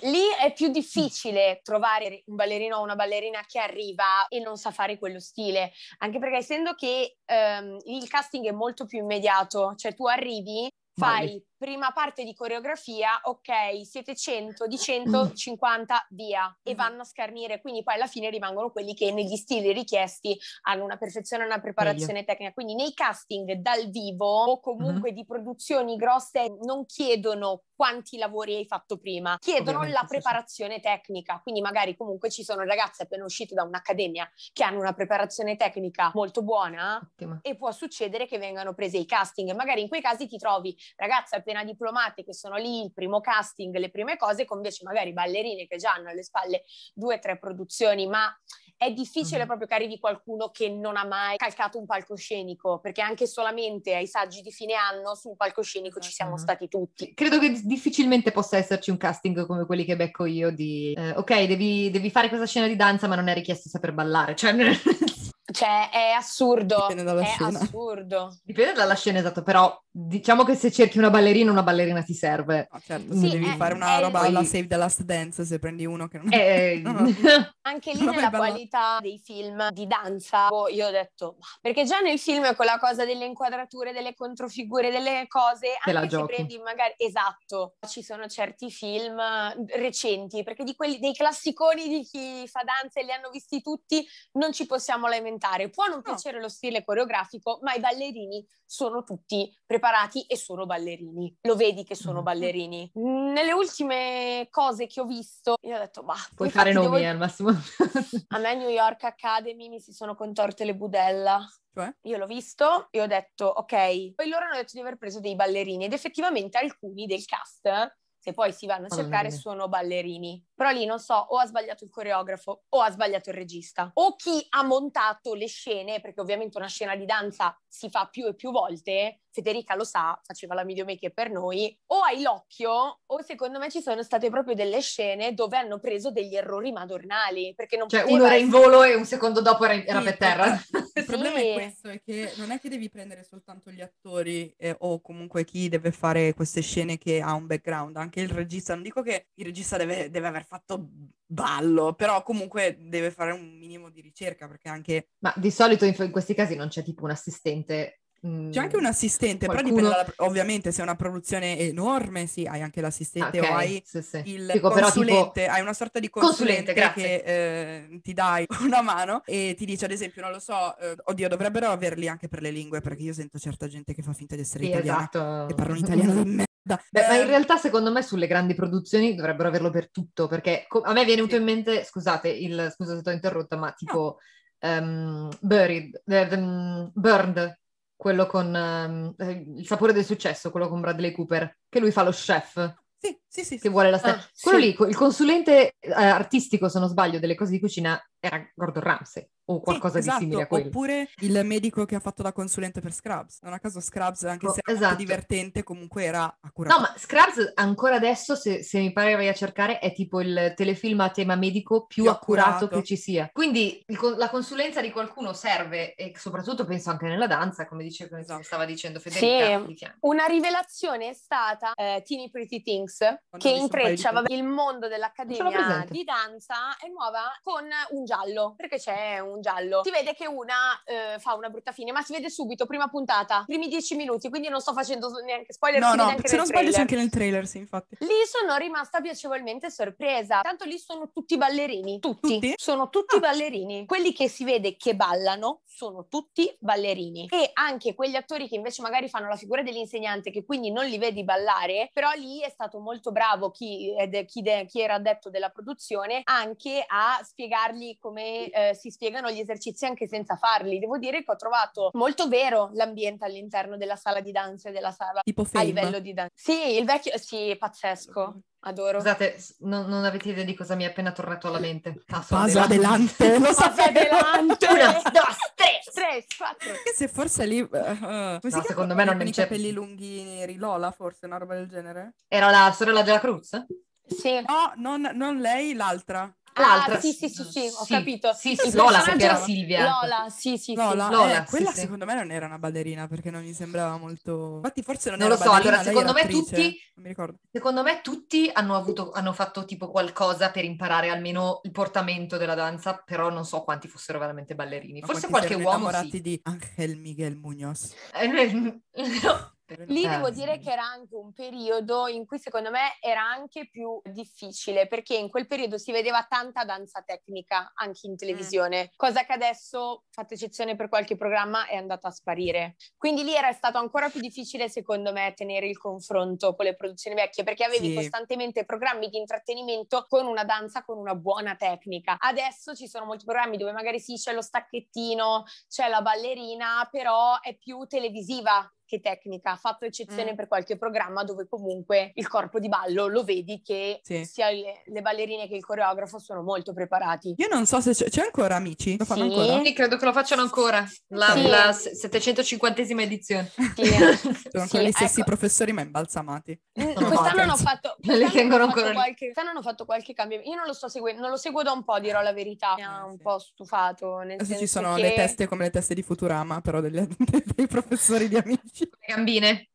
Lì è più difficile trovare un ballerino o una ballerina che arriva e non sa fare quello stile, anche perché essendo che ehm, il casting è molto più immediato, cioè tu arrivi, fai Balli. Prima parte di coreografia, ok, siete 100, di 100, 50, via, e Mhm. vanno a scarnire, quindi poi alla fine rimangono quelli che negli stili richiesti hanno una perfezione e una preparazione tecnica, quindi nei casting dal vivo o comunque di produzioni grosse non chiedono quanti lavori hai fatto prima, chiedono Ovviamente, la sì, sì. preparazione tecnica, quindi magari comunque ci sono ragazze appena uscite da un'accademia che hanno una preparazione tecnica molto buona ottimo. e può succedere che vengano prese i casting. Magari in quei casi ti trovi ragazze appena diplomate che sono lì, il primo casting, le prime cose, con invece magari ballerine che già hanno alle spalle due o tre produzioni, ma è difficile Mhm. proprio che arrivi qualcuno che non ha mai calcato un palcoscenico, perché anche solamente ai saggi di fine anno su un palcoscenico ci siamo Mhm. stati tutti. Credo che difficilmente possa esserci un casting come quelli che becco io di eh, ok, devi, devi fare questa scena di danza, ma non è richiesto saper ballare. Cioè, Cioè, è assurdo, Dipende dalla è scena. assurdo. dipende dalla scena, esatto, però diciamo che se cerchi una ballerina, una ballerina ti serve. No, certo, Sì, se devi è- fare una è- roba Poi- alla Save the Last Dance, se prendi uno che non Eh, No, no. Anche lì Non nella qualità dei film di danza, boh, io ho detto, perché già nel film con la cosa delle inquadrature, delle controfigure, delle cose, Te la anche se giochi. prendi magari, esatto, ci sono certi film eh, recenti, perché di quelli, dei classiconi di chi fa danza e li hanno visti tutti, non ci possiamo lamentare. Può non piacere lo stile coreografico, ma i ballerini sono tutti preparati e sono ballerini. Lo vedi che sono Mhm. ballerini. Nelle ultime cose che ho visto, io ho detto, bah, Puoi fare nomi devo- eh, al massimo. a me New York Academy mi si sono contorte le budella. Cioè? Io l'ho visto e ho detto, ok. Poi loro hanno detto di aver preso dei ballerini ed effettivamente alcuni del cast, se poi si vanno a cercare, sono ballerini. Però lì non so, o ha sbagliato il coreografo o ha sbagliato il regista. O chi ha montato le scene, perché ovviamente una scena di danza si fa più e più volte. Federica lo sa, faceva la videomaker per noi, o hai l'occhio, o secondo me ci sono state proprio delle scene dove hanno preso degli errori madornali, perché non Cioè, poteva uno era in essere- volo e un secondo dopo era, era Sì, per terra. Il problema Sì. è questo, è che non è che devi prendere soltanto gli attori eh, o comunque chi deve fare queste scene che ha un background, anche il regista. Non dico che il regista deve, deve aver fatto ballo, però comunque deve fare un minimo di ricerca perché anche Ma di solito in, in questi casi non c'è tipo un assistente. Mm, c'è anche un assistente, però qualcuno- dipende dalla, ovviamente se è una produzione enorme, sì, hai anche l'assistente Ah, ok, o hai sì, sì. il Dico, però, tipo- consulente, hai una sorta di Consulente, consulente, che eh, ti dai una mano e ti dice ad esempio, non lo so, eh, oddio, dovrebbero averli anche per le lingue perché io sento certa gente che fa finta di essere Sì, italiana esatto. e parla un italiano di merda. Beh, ma in Ehm, realtà secondo me sulle grandi produzioni dovrebbero averlo per tutto, perché co- a me viene venuto in mente, scusate, il, scusa se ti ho interrotta, ma tipo ehm, Buried, eh, ehm, Burned, quello con eh, Il sapore del successo, quello con Bradley Cooper, che lui fa lo chef, Sì, sì, sì. che sì. vuole la stella. Ah, quello sì. lì, il consulente eh, artistico, se non sbaglio, delle cose di cucina era Gordon Ramsay o qualcosa Sì, esatto. di simile a quello. Oppure il medico che ha fatto da consulente per Scrubs. Non a caso Scrubs, anche Oh, se era esatto. divertente, comunque era accurato. No, ma Scrubs ancora adesso, se, se mi pare vai a cercare, è tipo il telefilm a tema medico più, Più accurato, accurato. che ci sia. Quindi il la consulenza di qualcuno serve, e soprattutto penso anche nella danza, come, dice, come Esatto. stava dicendo Federica. Sì. di. Una rivelazione è stata eh, Teeny Pretty Things, che intreccia vabbè, il mondo dell'Accademia di danza è nuova con un giallo, perché c'è un giallo. Si vede che una eh, fa una brutta fine, ma si vede subito, prima puntata, primi dieci minuti, quindi non sto facendo neanche spoiler, No, no, se non sbaglio c'è anche nel trailer, sì, infatti. Lì sono rimasta piacevolmente sorpresa. Tanto lì sono tutti ballerini. Tutti. Tutti? Sono tutti Ah. ballerini. Quelli che si vede che ballano sono tutti ballerini. E anche quegli attori che invece magari fanno la figura dell'insegnante, che quindi non li vedi ballare, però lì è stato molto bravo chi, ed è- chi, de- chi era addetto della produzione anche a spiegargli come eh, si spiegano gli esercizi anche senza farli. Devo dire che ho trovato molto vero l'ambiente all'interno della sala di danza e della sala Tipo a livello di danza. Sì, il vecchio, sì, pazzesco, adoro. Scusate, non, non avete idea di cosa mi è appena tornato alla mente. Passo Paso adelante. adelante, lo sapevo. adelante. Una, due, tre. Tre, quattro. Che se forse lì... si No, secondo me non con i c'è- capelli lunghi neri, Lola forse, una roba del genere? Era la sorella della Cruz? Sì. No, non, non lei, l'altra. L'altra? Ah, sì, sì, sì, sì, ho Sì, capito. sì, sì, Lola, personaggio- perché era Silvia. Lola, sì, sì, Lola, sì. Lola, eh, quella sì, sì. secondo me non era una ballerina perché non mi sembrava molto... Infatti forse non, Non era lo so, ballerina, allora, secondo me attrice, tutti- Non mi ricordo. Secondo me tutti hanno, avuto, hanno fatto tipo qualcosa per imparare almeno il portamento della danza, però non so quanti fossero veramente ballerini. Ma Forse qualche uomo innamorati sì. di Angel Miguel Muñoz. Eh, no. Lì devo sì. dire che era anche un periodo in cui secondo me era anche più difficile perché in quel periodo si vedeva tanta danza tecnica anche in televisione, cosa che adesso, fatta eccezione per qualche programma, è andata a sparire. Quindi lì era stato ancora più difficile secondo me tenere il confronto con le produzioni vecchie perché avevi Sì. costantemente programmi di intrattenimento con una danza con una buona tecnica. Adesso ci sono molti programmi dove magari sì c'è lo stacchettino, c'è la ballerina, però è più televisiva che tecnica, fatto eccezione Mm. per qualche programma dove comunque il corpo di ballo lo vedi che Sì. sia le, le ballerine che il coreografo sono molto preparati. Io non so se c'è, c'è ancora Amici, lo fanno Sì. ancora? Sì, credo che lo facciano ancora. La, Sì. la se- 750esima edizione. Sì, Sono ancora sì, gli stessi ecco. professori ma imbalsamati. Mm, Sono Quest'anno hanno fatto, quest'anno hanno qualche, quest'anno hanno fatto qualche cambiamento. Io non lo sto seguendo, non lo seguo da un po', dirò la verità. Mi ha Eh, un sì. po' stufato. Nel Adesso ci sono che... le teste come le teste di Futurama, però degli- dei professori di Amici. Le gambine.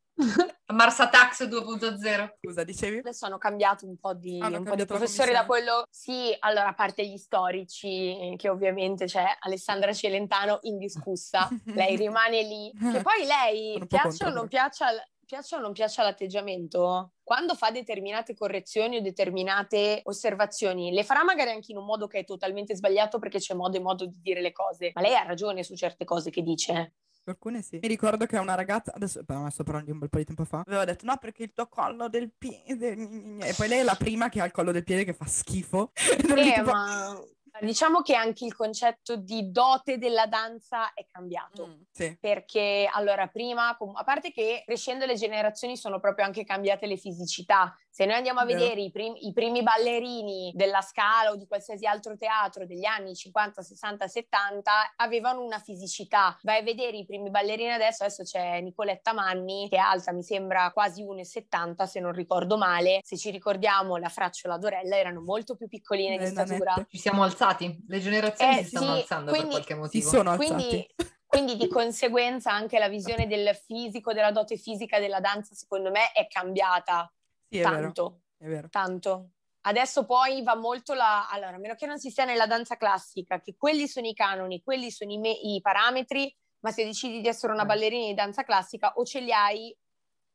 Mars Attacks 2.0. Scusa, dicevi? Adesso hanno cambiato un po' di, un po' di professori da quello. Sì, allora, a parte gli storici, eh, che ovviamente c'è Alessandra Celentano indiscussa, lei rimane lì. Che poi lei, piaccia o non piaccia, piaccia o non piaccia l'atteggiamento, quando fa determinate correzioni o determinate osservazioni, le farà magari anche in un modo che è totalmente sbagliato perché c'è modo e modo di dire le cose, ma lei ha ragione su certe cose che dice. Alcune sì. Mi ricordo che una ragazza, adesso però sto parlando di un bel po' di tempo fa, aveva detto no perché il tuo collo del piede... gni, gni, gni". E poi lei è la prima che ha il collo del piede che fa schifo. Eh, tipo- ma diciamo che anche il concetto di dote della danza è cambiato. Mm, sì. Perché allora prima, com- a parte che crescendo le generazioni sono proprio anche cambiate le fisicità. Se noi andiamo a Vero. vedere i, prim- i primi ballerini della Scala o di qualsiasi altro teatro degli anni 50, 60, 70, avevano una fisicità. Vai a vedere i primi ballerini adesso, adesso c'è Nicoletta Manni che è alta, mi sembra quasi 1,70 se non ricordo male. Se ci ricordiamo la Fracciola Dorella erano molto più piccoline di statura. Ci siamo alzati. Le generazioni Eh, si stanno sì, alzando quindi- per qualche Si motivo. sono alzati. Quindi, quindi di conseguenza anche la visione del fisico, della dote fisica della danza, secondo me, è cambiata Sì, è vero, tanto, è vero. tanto. Adesso poi va molto la... Allora, a meno che non si stia nella danza classica, che quelli sono i canoni, quelli sono i, me- i parametri, ma se decidi di essere una Eh. ballerina di danza classica o ce li hai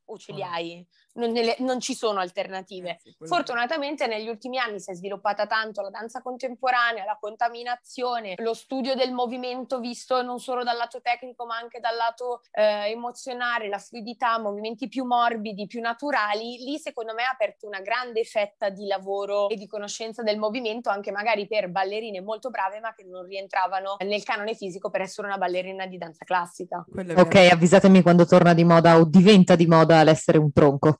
o ce li Oh. hai, non, ne le- non ci sono alternative. Eh, sì, Fortunatamente negli ultimi anni si è sviluppata tanto la danza contemporanea, la contaminazione, lo studio del movimento visto non solo dal lato tecnico ma anche dal lato eh, emozionale, la fluidità, movimenti più morbidi, più naturali. Lì secondo me ha aperto una grande fetta di lavoro e di conoscenza del movimento anche magari per ballerine molto brave ma che non rientravano nel canone fisico per essere una ballerina di danza classica. è. Ok, avvisatemi quando torna di moda o diventa di moda l'essere un tronco.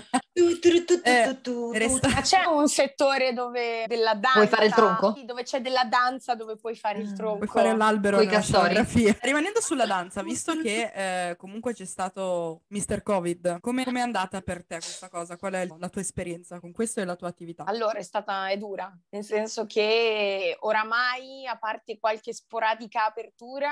Eh, Resta- Ma c'è un settore dove della danza Puoi fare il tronco? Sì, dove c'è della danza dove puoi fare il Ah, tronco. Puoi fare l'albero nella castori. scenografia. Rimanendo sulla danza, visto che eh, comunque c'è stato Mr. Covid, come è andata per te questa cosa? Qual è la tua esperienza con questo e la tua attività? Allora, è stata è dura, nel senso che oramai, a parte qualche sporadica apertura,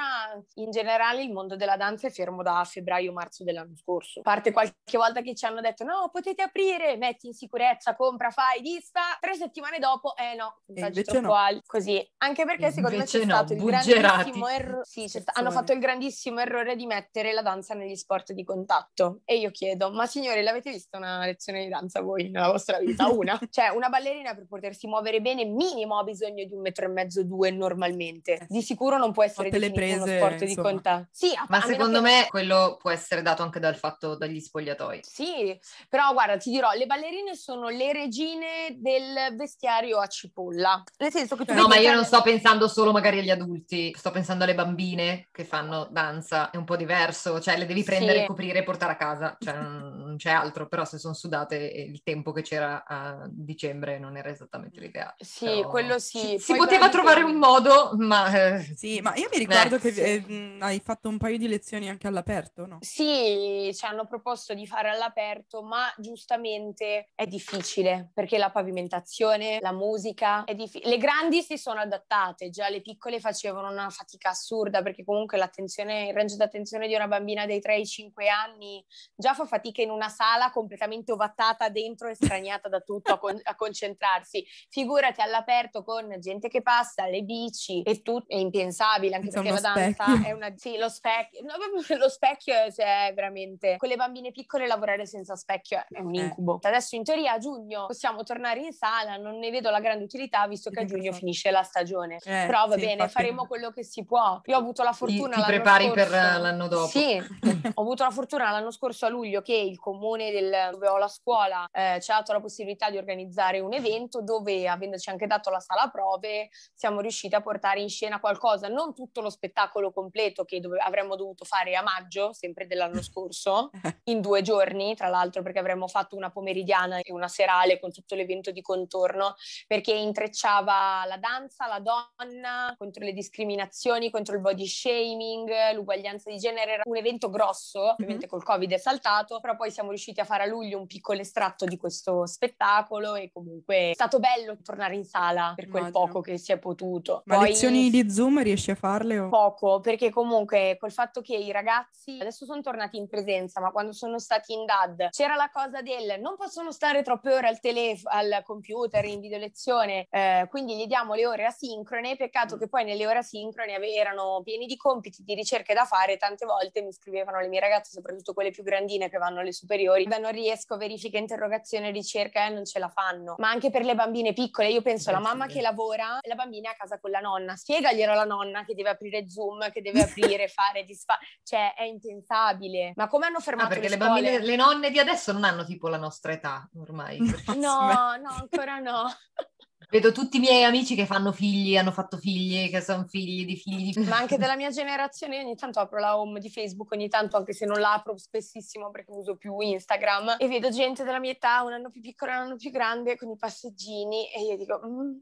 in generale il mondo della danza è fermo da febbraio-marzo dell'anno scorso. A parte qualche volta che ci hanno detto no, potete aprire, metti in sicurezza, compra, fai, dista. Tre settimane dopo, eh no, invece troppo no. Così, anche perché secondo me c'è no, stato il buggerati. grandissimo errore. Sì, sta- hanno fatto il grandissimo errore di mettere la danza negli sport di contatto. E io chiedo, ma signori, l'avete vista una lezione di danza voi nella vostra vita? Una? cioè, una ballerina per potersi muovere bene, minimo ha bisogno di un metro e mezzo, due normalmente. Di sicuro non può essere Fatte definito prese, uno sport di insomma. contatto. Sì, a- Ma secondo che- me quello può essere dato anche dal fatto dagli spogliatoi. Sì, però guarda, ti dirò, le ballerine sono le regine del vestiario a cipolla. Nel senso che tu No, ma io non sto pensando solo magari agli adulti, sto pensando alle bambine che fanno danza, è un po' diverso, cioè le devi prendere, Sì. coprire e portare a casa, cioè non non c'è altro, però se sono sudate il tempo che c'era a dicembre non era esattamente l'ideale. Sì, Però quello sì. Si, si poteva trovare un modo, ma... eh, Sì, ma io mi ricordo Eh, che sì. eh, mh, hai fatto un paio di lezioni anche all'aperto, no? Sì, ci hanno proposto di fare all'aperto, ma giustamente è difficile perché la pavimentazione, la musica è difficile. Le grandi si sono adattate, già le piccole facevano una fatica assurda perché comunque l'attenzione, il range d'attenzione di una bambina dei 3 ai 5 anni già fa fatica in una sala completamente ovattata dentro e straniata da tutto a, con- a concentrarsi. Figurati all'aperto con gente che passa, le bici e tutto, è impensabile anche perché la danza specchio. è una... Sì, lo specchio, no, lo specchio è, è veramente... Con le bambine piccole lavorare senza specchio è un. Incubo. Adesso in teoria a giugno possiamo tornare in sala, non ne vedo la grande utilità visto che a giugno per forza. finisce la stagione. Eh, Però va sì, bene, infatti. faremo quello che si può. Io ho avuto la ti, fortuna ti l'anno prepari per scorso- eh, l'anno dopo. Sì, ho avuto la fortuna l'anno scorso a luglio che il comune del- dove ho la scuola eh, ci ha dato la possibilità di organizzare un evento dove, avendoci anche dato la sala prove, siamo riusciti a portare in scena qualcosa, non tutto lo spettacolo completo che dove- avremmo dovuto fare a maggio, sempre dell'anno scorso, in due giorni, tra l'altro perché avremmo fatto una pomeridiana e una serale con tutto l'evento di contorno, perché intrecciava la danza, la donna, contro le discriminazioni, contro il body shaming, l'uguaglianza di genere. Era un evento grosso, ovviamente col Covid è saltato, però poi siamo riusciti a fare a luglio un piccolo estratto di questo spettacolo e comunque è stato bello tornare in sala per quel Immagino. poco che si è potuto. Ma Poi- lezioni di Zoom riesci a farle? O... Poco, perché comunque col fatto che i ragazzi adesso sono tornati in presenza, ma quando sono stati in DAD c'era la cosa del non possono stare troppe ore al telefono, al computer, in video lezione, eh, quindi gli diamo le ore asincrone. Peccato che poi nelle ore asincrone erano pieni di compiti, di ricerche da fare. Tante volte mi scrivevano le mie ragazze, soprattutto quelle più grandine che vanno alle superiori, "Beh, non riesco, verifica, interrogazione, ricerca, e non ce la fanno. Ma anche per le bambine piccole, io penso la Beh, mamma che lavora, la bambina è a casa con la nonna, spiegaglielo alla nonna che deve aprire Zoom, che deve aprire, fare, disfare, cioè è impensabile. Ma come hanno Ah, fermato perché le, le, bambine, le nonne di adesso non hanno tipo la nostra età ormai. No, no, ancora no. Vedo tutti i miei amici che fanno figli, hanno fatto figli, che sono figli di figli di Ma anche della mia generazione, io ogni tanto apro la home di Facebook, ogni tanto anche se non la apro spessissimo perché uso più Instagram e vedo gente della mia età, un anno più piccola, un anno più grande, con i passeggini e io dico, "Mm,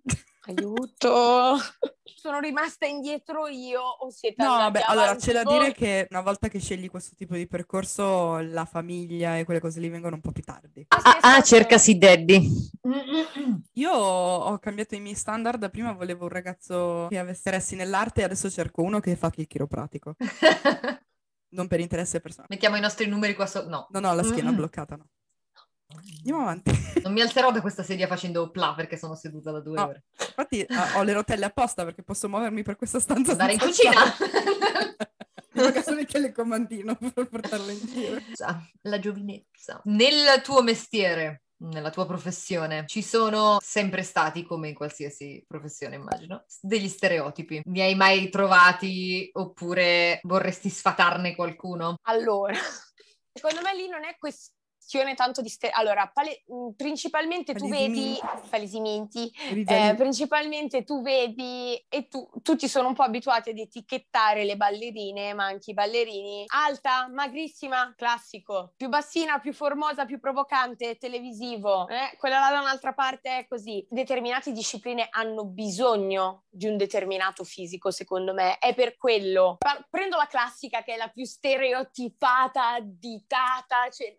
aiuto, sono rimasta indietro io o siete No, beh, allora c'è da voi?" dire che una volta che scegli questo tipo di percorso, la famiglia e quelle cose lì vengono un po' più tardi. Ah, ah, cercasi daddy. Io ho cambiato i miei standard, prima volevo un ragazzo che avesse interessi nell'arte e adesso cerco uno che fa il chiropratico, non per interesse personale. Mettiamo i nostri numeri qua sotto. No, Non ho la schiena Mm. bloccata, no. Andiamo avanti. non mi alzerò da questa sedia facendo pla perché sono seduta da due No. ore. Infatti ah, ho le rotelle apposta perché posso muovermi per questa stanza. Andare in cucina. Perché sono il telecomandino per portarlo in giro. La giovinezza. Nel tuo mestiere, nella tua professione, ci sono sempre stati, come in qualsiasi professione immagino, degli stereotipi. Ne hai mai trovati oppure vorresti sfatarne qualcuno? Allora, secondo me lì non è questione questione tanto di... Ste- allora, pale- mh, principalmente tu vedi... Palesimenti. Eh, principalmente tu vedi e tu, tutti sono un po' abituati ad etichettare le ballerine, ma anche i ballerini. Alta, magrissima, classico. Più bassina, più formosa, più provocante, televisivo. Eh, quella là da un'altra parte è così. Determinate discipline hanno bisogno di un determinato fisico, secondo me. È per quello. Pa- prendo la classica che è la più stereotipata, additata, cioè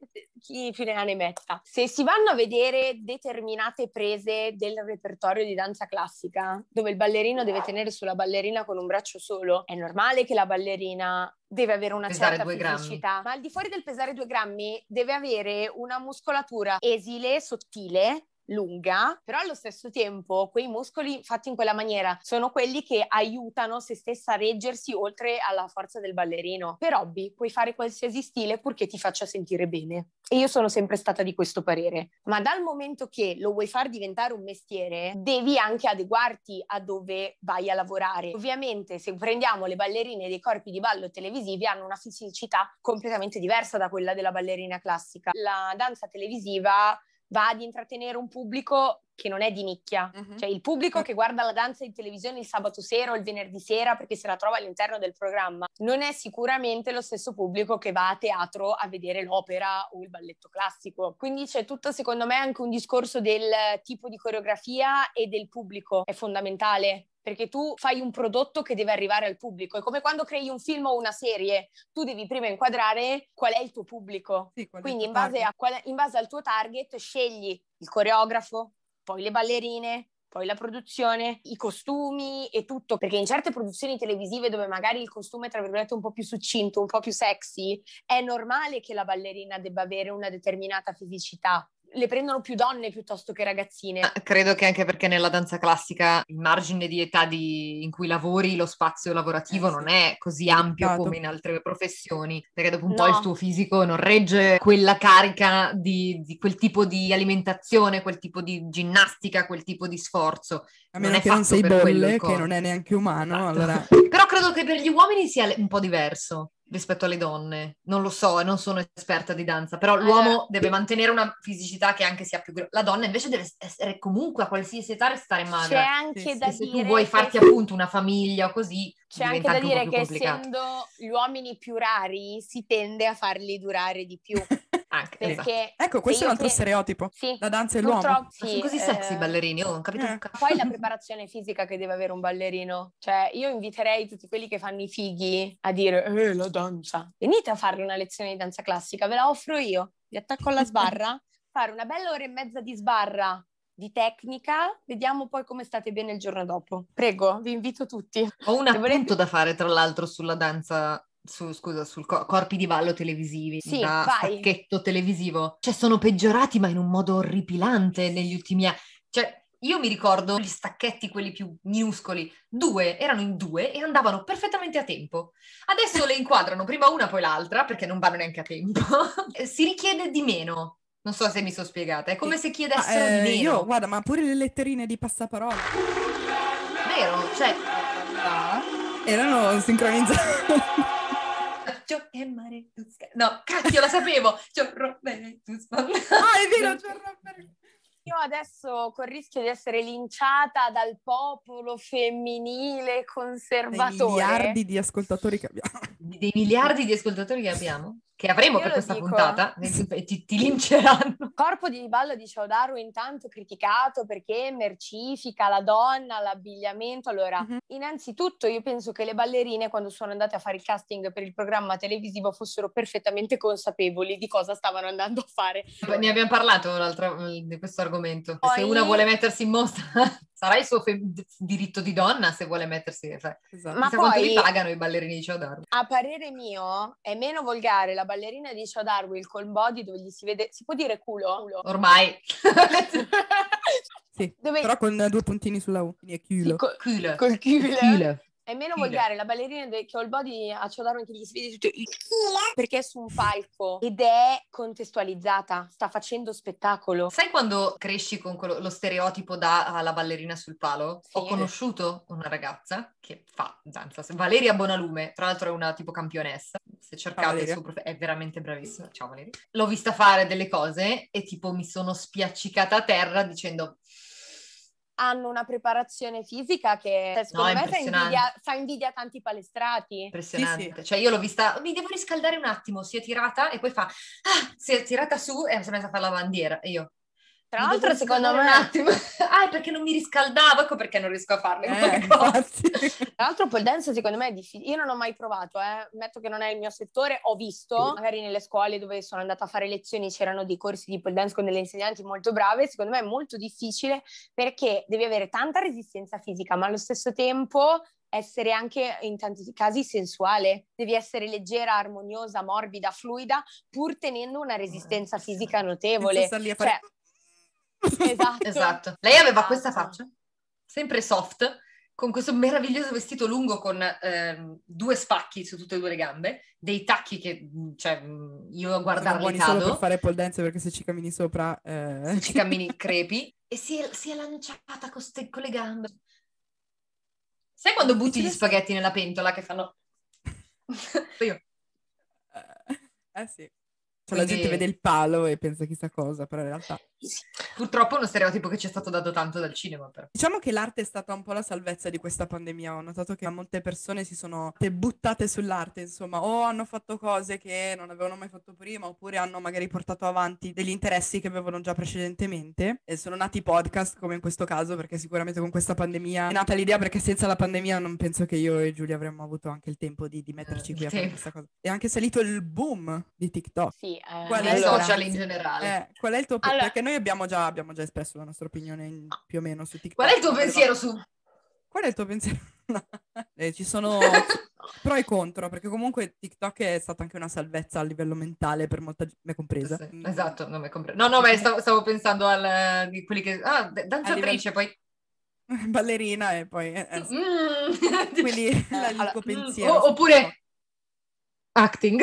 chi più ne ha ne metta. Se si vanno a vedere determinate prese del repertorio di danza classica, dove il ballerino deve tenere sulla ballerina con un braccio solo, è normale che la ballerina deve avere una Pesare certa fisicità, ma al di fuori del pesare due grammi deve avere una muscolatura esile, sottile, lunga, però allo stesso tempo quei muscoli fatti in quella maniera sono quelli che aiutano se stessa a reggersi oltre alla forza del ballerino. Per hobby puoi fare qualsiasi stile purché ti faccia sentire bene. E io sono sempre stata di questo parere. Ma dal momento che lo vuoi far diventare un mestiere, devi anche adeguarti a dove vai a lavorare. Ovviamente, se prendiamo le ballerine dei corpi di ballo televisivi, hanno una fisicità completamente diversa da quella della ballerina classica. La danza televisiva va ad intrattenere un pubblico che non è di nicchia, Mhm. cioè il pubblico che guarda la danza in televisione il sabato sera o il venerdì sera perché se la trova all'interno del programma, non è sicuramente lo stesso pubblico che va a teatro a vedere l'opera o il balletto classico. Quindi c'è tutto, secondo me, anche un discorso del tipo di coreografia e del pubblico, è fondamentale. Perché tu fai un prodotto che deve arrivare al pubblico. È come quando crei un film o una serie. Tu devi prima inquadrare qual è il tuo pubblico. Sì, Quindi in base, qual- in base al tuo target scegli il coreografo, poi le ballerine, poi la produzione, i costumi e tutto, perché in certe produzioni televisive dove magari il costume è tra virgolette un po' più succinto, un po' più sexy, è normale che la ballerina debba avere una determinata fisicità. Le prendono più donne piuttosto che ragazzine. Ah, Credo che anche perché nella danza classica il margine di età di- in cui lavori, lo spazio lavorativo Eh, sì. non è così ampio Limitato. come in altre professioni, perché dopo un po' No. il tuo fisico non regge quella carica di, di quel tipo di alimentazione, quel tipo di ginnastica, quel tipo di sforzo. A non meno è che non fatto sei per quello il bolle, che non è neanche umano, Esatto. allora... Però credo che per gli uomini sia un po' diverso rispetto alle donne. Non lo so, non sono esperta di danza, però l'uomo Allora- deve mantenere una fisicità che anche sia più grossa. La donna invece deve essere comunque a qualsiasi età restare C'è magra. anche Sì, da se dire tu vuoi che- farti appunto una famiglia o così, C'è anche da anche dire che complicato. essendo gli uomini più rari si tende a farli durare di più. Anche, esatto. Perché Ecco, questo è un altro pe- stereotipo. Sì, La danza e l'uomo. sì, sono così sexy eh, i ballerini, oh, non capito eh. Poi la preparazione fisica che deve avere un ballerino. Cioè, io inviterei tutti quelli che fanno i fighi a dire, eh, la danza. Venite a fare una lezione di danza classica, ve la offro io. Vi attacco alla sbarra, fare una bella ora e mezza di sbarra di tecnica, vediamo poi come state bene il giorno dopo. Prego, vi invito tutti. Ho un appunto volete- da fare, tra l'altro, sulla danza, su, scusa, sul co- corpi di ballo televisivi, Sì, da vai. stacchetto televisivo. Cioè, sono peggiorati, ma in un modo orripilante negli ultimi anni. Cioè, io mi ricordo gli stacchetti, quelli più minuscoli, due, erano in due e andavano perfettamente a tempo. Adesso le inquadrano prima una, poi l'altra, perché non vanno neanche a tempo. si richiede di meno. Non so se mi sono spiegata, è come se chiedessero eh, di meno. io, guarda, ma pure le letterine di passaparola Vero? Cioè, erano sincronizzate. Gio e mare No, cacchio, la sapevo! Gio, Robbe, tu spa- ah, è vero, il rapper. Io adesso con il rischio di essere linciata dal popolo femminile Dei conservatore. miliardi di ascoltatori che abbiamo. Dei miliardi di ascoltatori che abbiamo, che avremo Io per questa dico. puntata, e ti, ti linceranno. Corpo di ballo di Ciaudaru intanto criticato perché mercifica la donna, l'abbigliamento. Allora, Mhm. innanzitutto io penso che le ballerine quando sono andate a fare il casting per il programma televisivo fossero perfettamente consapevoli di cosa stavano andando a fare. Ne abbiamo parlato l'altra, di questo argomento. Se Poi- una vuole mettersi in mostra, sarà il suo fe- diritto di donna se vuole mettersi. Cioè, Esatto. Ma poi- li pagano i ballerini di Ciodaro. A parere mio è meno volgare la ballerina di Ciaudaru col body dove gli si vede, si può dire culo? Culo. Ormai. Sì, Dove- però con due puntini sulla U, quindi è Sì, culo. co- Culo. col culo. Culo. È meno Culo. volgare la ballerina de- che ho il body a Ciodaro che gli si vede tutto il perché è su un palco ed è contestualizzata, sta facendo spettacolo. Sai quando cresci con quello- lo stereotipo da alla ballerina sul palo? Sì. Ho conosciuto una ragazza che fa danza, Valeria Bonalume, tra l'altro è una tipo campionessa, se cercate Valeria. su prof- è veramente bravissima. Ciao Valeria. L'ho vista fare delle cose e tipo mi sono spiaccicata a terra dicendo Hanno una preparazione fisica che cioè, secondo No, è me fa impressionante. invidia, fa invidia a tanti palestrati. impressionante. Cioè io l'ho vista, mi devo riscaldare un attimo, si è tirata e poi fa, ah, si è tirata su e si è messa a fare la bandiera. E io, Tra l'altro, secondo me, un attimo. ah, è perché non mi riscaldavo, ecco perché non riesco a farle. Eh. Tra l'altro pole dance secondo me è difficile, io non ho mai provato, eh. ammetto che non è il mio settore, ho visto magari nelle scuole dove sono andata a fare lezioni c'erano dei corsi di pole dance con delle insegnanti molto brave, secondo me è molto difficile perché devi avere tanta resistenza fisica ma allo stesso tempo essere anche in tanti casi sensuale, devi essere leggera, armoniosa, morbida, fluida pur tenendo una resistenza fisica Senza notevole. star lì a fare- Cioè, esatto. Esatto. Lei aveva questa Esatto. faccia, sempre soft, con questo meraviglioso vestito lungo con ehm, due spacchi su tutte e due le gambe, dei tacchi che, cioè, io a guardarli buoni solo per cado, fare pole dance perché se ci cammini sopra... eh, se ci cammini crepi, e si è, si è lanciata con, ste- con le gambe. Sai quando butti gli spaghetti nella pentola che fanno... Io, Eh sì. Cioè, la Quindi- gente vede il palo e pensa chissà cosa, però in realtà... purtroppo è uno stereotipo che ci è stato dato tanto dal cinema, però. Diciamo che l'arte è stata un po' la salvezza di questa pandemia. Ho notato che molte persone si sono buttate sull'arte, insomma, o hanno fatto cose che non avevano mai fatto prima, oppure hanno magari portato avanti degli interessi che avevano già precedentemente. E sono nati podcast, come in questo caso, perché sicuramente con questa pandemia è nata l'idea, perché senza la pandemia non penso che io e Giulia avremmo avuto anche il tempo di, di metterci Eh, qui a fare questa cosa. È anche salito il boom di TikTok. Sì, eh, Qual è il social in generale. Eh, qual è il tuo Allora- Perché noi abbiamo già, abbiamo già espresso la nostra opinione in- più o meno su TikTok. Qual è il tuo pensiero su... Qual è il tuo pensiero? No. Eh, ci sono pro e contro, perché comunque TikTok è stata anche una salvezza a livello mentale per molta gente, me compresa. Sì, Mm. Esatto, non mi compre- No, no, ma stavo, stavo pensando al, di quelli che... Ah, danzatrice, poi... Ballerina e poi... eh, eh. Mm. Quindi la- il allora, tuo mm, pensiero. oppure-. Acting.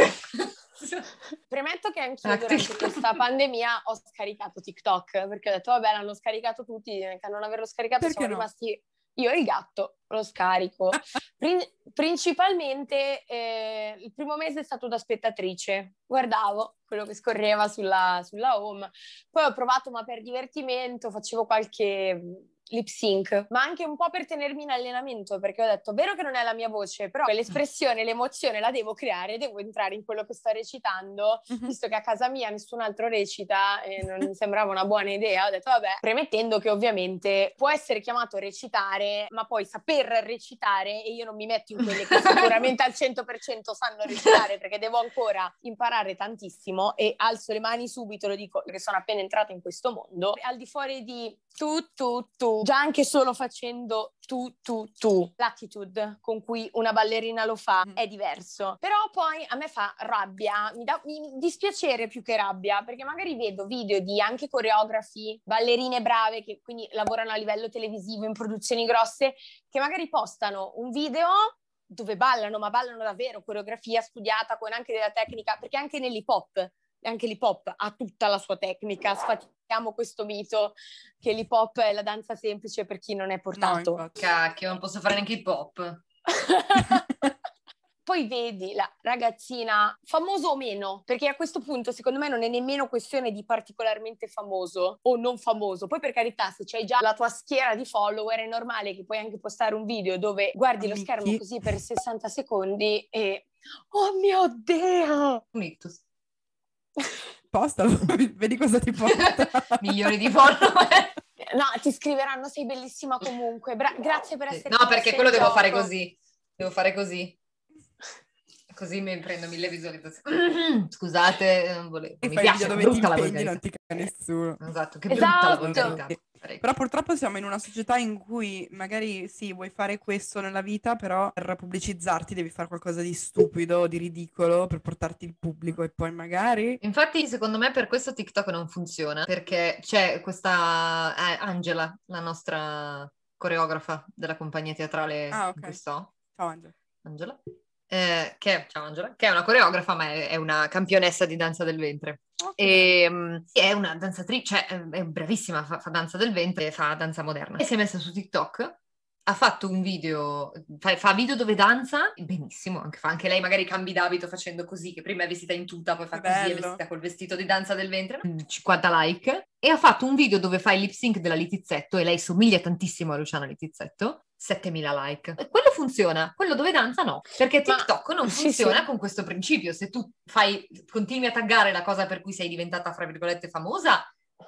Premetto che anch'io Acting. durante questa pandemia ho scaricato TikTok perché ho detto vabbè l'hanno scaricato tutti, a non averlo scaricato Perché siamo no? rimasti io e il gatto, lo scarico. Prin- principalmente eh, il primo mese è stato da spettatrice, guardavo quello che scorreva sulla, sulla home, poi ho provato ma per divertimento facevo qualche lip sync, ma anche un po' per tenermi in allenamento perché ho detto, vero che non è la mia voce, però l'espressione, l'emozione la devo creare, devo entrare in quello che sto recitando Mhm. visto che a casa mia nessun altro recita e non mi sembrava una buona idea, ho detto vabbè, premettendo che ovviamente può essere chiamato a recitare, ma poi saper recitare e io non mi metto in quelle che sicuramente al 100% sanno recitare perché devo ancora imparare tantissimo e alzo le mani subito, lo dico perché sono appena entrata in questo mondo, al di fuori di tu tu tu, già anche solo facendo tu tu tu, l'attitude con cui una ballerina lo fa Mm. è diverso, però poi a me fa rabbia, mi dà dispiacere più che rabbia, perché magari vedo video di anche coreografi, ballerine brave che quindi lavorano a livello televisivo in produzioni grosse, che magari postano un video dove ballano, ma ballano davvero, coreografia studiata con anche della tecnica, perché anche nell'hip hop, anche l'hip hop ha tutta la sua tecnica, sfatiamo questo mito che l'hip hop è la danza semplice per chi non è No, portato. infatti. Cacchio, non posso fare neanche hip hop. Poi vedi la ragazzina, famoso o meno, perché a questo punto secondo me non è nemmeno questione di particolarmente famoso o non famoso. Poi per carità, se c'hai già la tua schiera di follower è normale che puoi anche postare un video dove guardi lo Amici. schermo così per 60 secondi e oh mio Dio! Un Postalo, vedi cosa ti porta. Milioni di follower. No, ti scriveranno sei bellissima comunque. Bra- grazie per essere No, perché quello devo fare così. Devo fare così. Così mi prendo mille visualizzazioni. Scusate, non volevo. E Mi piace, dove ti impegni non ti caga nessuno. Esatto, che brutta la Esatto. Parecchio. Però purtroppo siamo in una società in cui magari sì, vuoi fare questo nella vita, però per pubblicizzarti devi fare qualcosa di stupido, di ridicolo per portarti il pubblico e poi magari... Infatti, secondo me per questo TikTok non funziona, perché c'è questa eh, Angela, la nostra coreografa della compagnia teatrale Ah, in ok. cui sto, Ciao Angelo. Angela, eh, che, ciao Angela, che è una coreografa, ma è, è una campionessa di danza del ventre. E, mm, è una danzatrice, cioè, è bravissima, fa, fa danza del ventre, fa danza moderna. E si è messa su TikTok ha fatto un video, fa, fa, video dove danza, benissimo, anche, fa anche lei magari cambi d'abito facendo così, che prima è vestita in tuta, poi fa così, è vestita col vestito di danza del ventre, 50 like, e ha fatto un video dove fa il lip sync della Litizzetto, e lei somiglia tantissimo a Luciana Litizzetto, 7000 like. Quello funziona, quello dove danza no, perché TikTok Ma, non funziona sì, sì. con questo principio, se tu fai, continui a taggare la cosa per cui sei diventata, fra virgolette, famosa,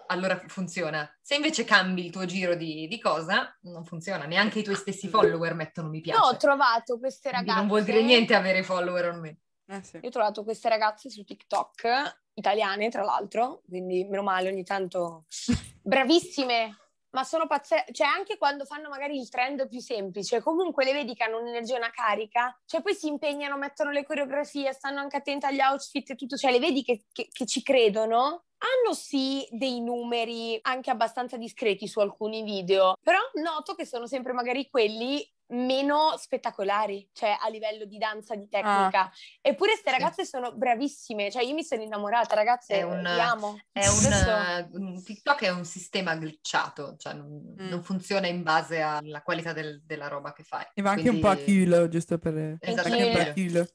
allora funziona. Se invece cambi il tuo giro di, di, cosa, non funziona. Neanche i tuoi stessi follower mettono mi piace. Io ho trovato queste ragazze... Quindi non vuol dire niente avere follower o me. Eh sì. Io ho trovato queste ragazze su TikTok, italiane tra l'altro, quindi meno male ogni tanto bravissime, ma sono pazzesche, cioè anche quando fanno magari il trend più semplice, comunque le vedi che hanno un'energia, una carica, cioè poi si impegnano, mettono le coreografie, stanno anche attente agli outfit e tutto, cioè le vedi che, che, che ci credono hanno sì dei numeri anche abbastanza discreti su alcuni video, però noto che sono sempre magari quelli meno spettacolari, cioè a livello di danza, di tecnica. Ah. Eppure queste ragazze sì. sono bravissime, cioè io mi sono innamorata, ragazze, è un, li amo. È un, un, TikTok è un sistema glitchato, cioè non, mm. non funziona in base alla qualità del, della roba che fai. E va anche Quindi... un po' a culo, giusto per... Esatto, anche un po' a culo.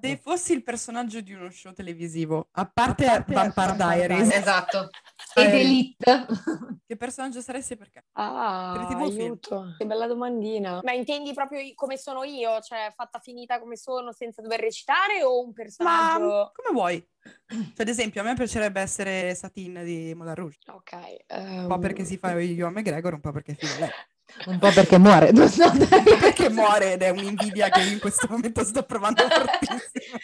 Se fossi il personaggio di uno show televisivo, a parte, a parte Vampire Diaries... Esatto. Ed Elite. che personaggio saresti perché? Ah, aiuto. Che bella domandina. Ma intendi proprio come sono io? Cioè, fatta finita come sono senza dover recitare o un personaggio? Ma come vuoi. Cioè, ad esempio, a me piacerebbe essere Satin di Moulin Rouge. Ok. Um... Un po' perché si fa Johan McGregor, un po' perché figa lei. Un po' perché muore. un po' perché muore ed è un'invidia che in questo momento sto provando fortissimo.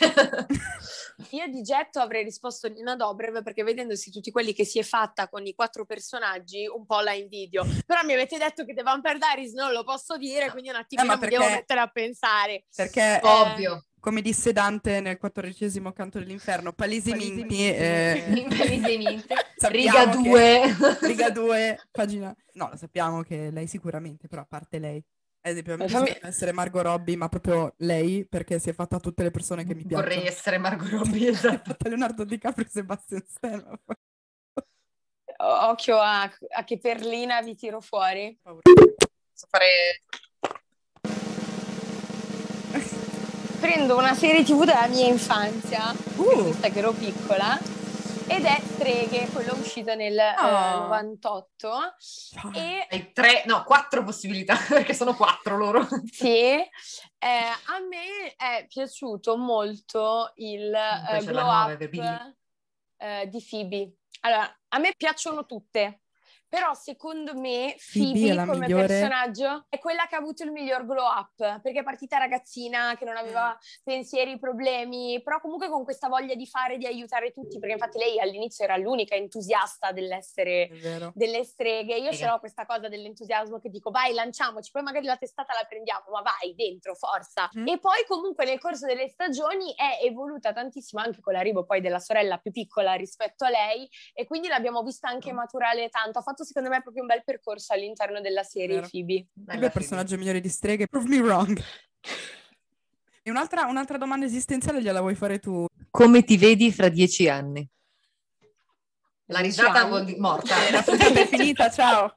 Io di getto avrei risposto Nina Dobrev perché vedendosi tutti quelli che si è fatta con i quattro personaggi un po' la invidio. Però mi avete detto che The Vampire Diaries non lo posso dire, quindi un attimino eh, perché... mi devo mettere a pensare. Perché... Eh... Ovvio come disse Dante nel quattordicesimo canto dell'inferno, palesemente... Eh, palesemente. riga 2. Riga 2, pagina... No, lo sappiamo che lei sicuramente, però a parte lei. Ad esempio, a me fammi... essere Margot Robbie, ma proprio lei, perché si è fatta tutte le persone che mi piacciono. Vorrei essere Margot Robbie, esatto. Leonardo DiCaprio e Sebastian Stan. Occhio a, a, che perlina vi tiro fuori. Posso fare... Prendo una serie tv della mia infanzia, uh. vista che ero piccola, ed è Streghe, quello uscito nel oh. eh, 98. E... Hai tre, no, quattro possibilità, perché sono quattro loro. Sì, eh, a me è piaciuto molto il eh, glow up eh, di Phoebe. Allora, a me piacciono tutte, però secondo me Phoebe, Phoebe come migliore. personaggio è quella che ha avuto il miglior glow up, perché è partita ragazzina che non aveva mm. pensieri, problemi, però comunque con questa voglia di fare, di aiutare tutti, perché infatti lei all'inizio era l'unica entusiasta dell'essere delle streghe. Io ce l'ho questa cosa dell'entusiasmo che dico vai lanciamoci, poi magari la testata la prendiamo, ma vai dentro, forza. Mm. E poi comunque nel corso delle stagioni è evoluta tantissimo anche con l'arrivo poi della sorella più piccola rispetto a lei e quindi l'abbiamo vista anche mm. maturare tanto. Ha fatto fatto secondo me proprio un bel percorso all'interno della serie Vero. Phoebe. Phoebe è il personaggio migliore di streghe, prove me wrong. E un'altra, un'altra domanda esistenziale gliela vuoi fare tu? Come ti vedi fra dieci anni? La risata vuol dire morta. La è finita, ciao.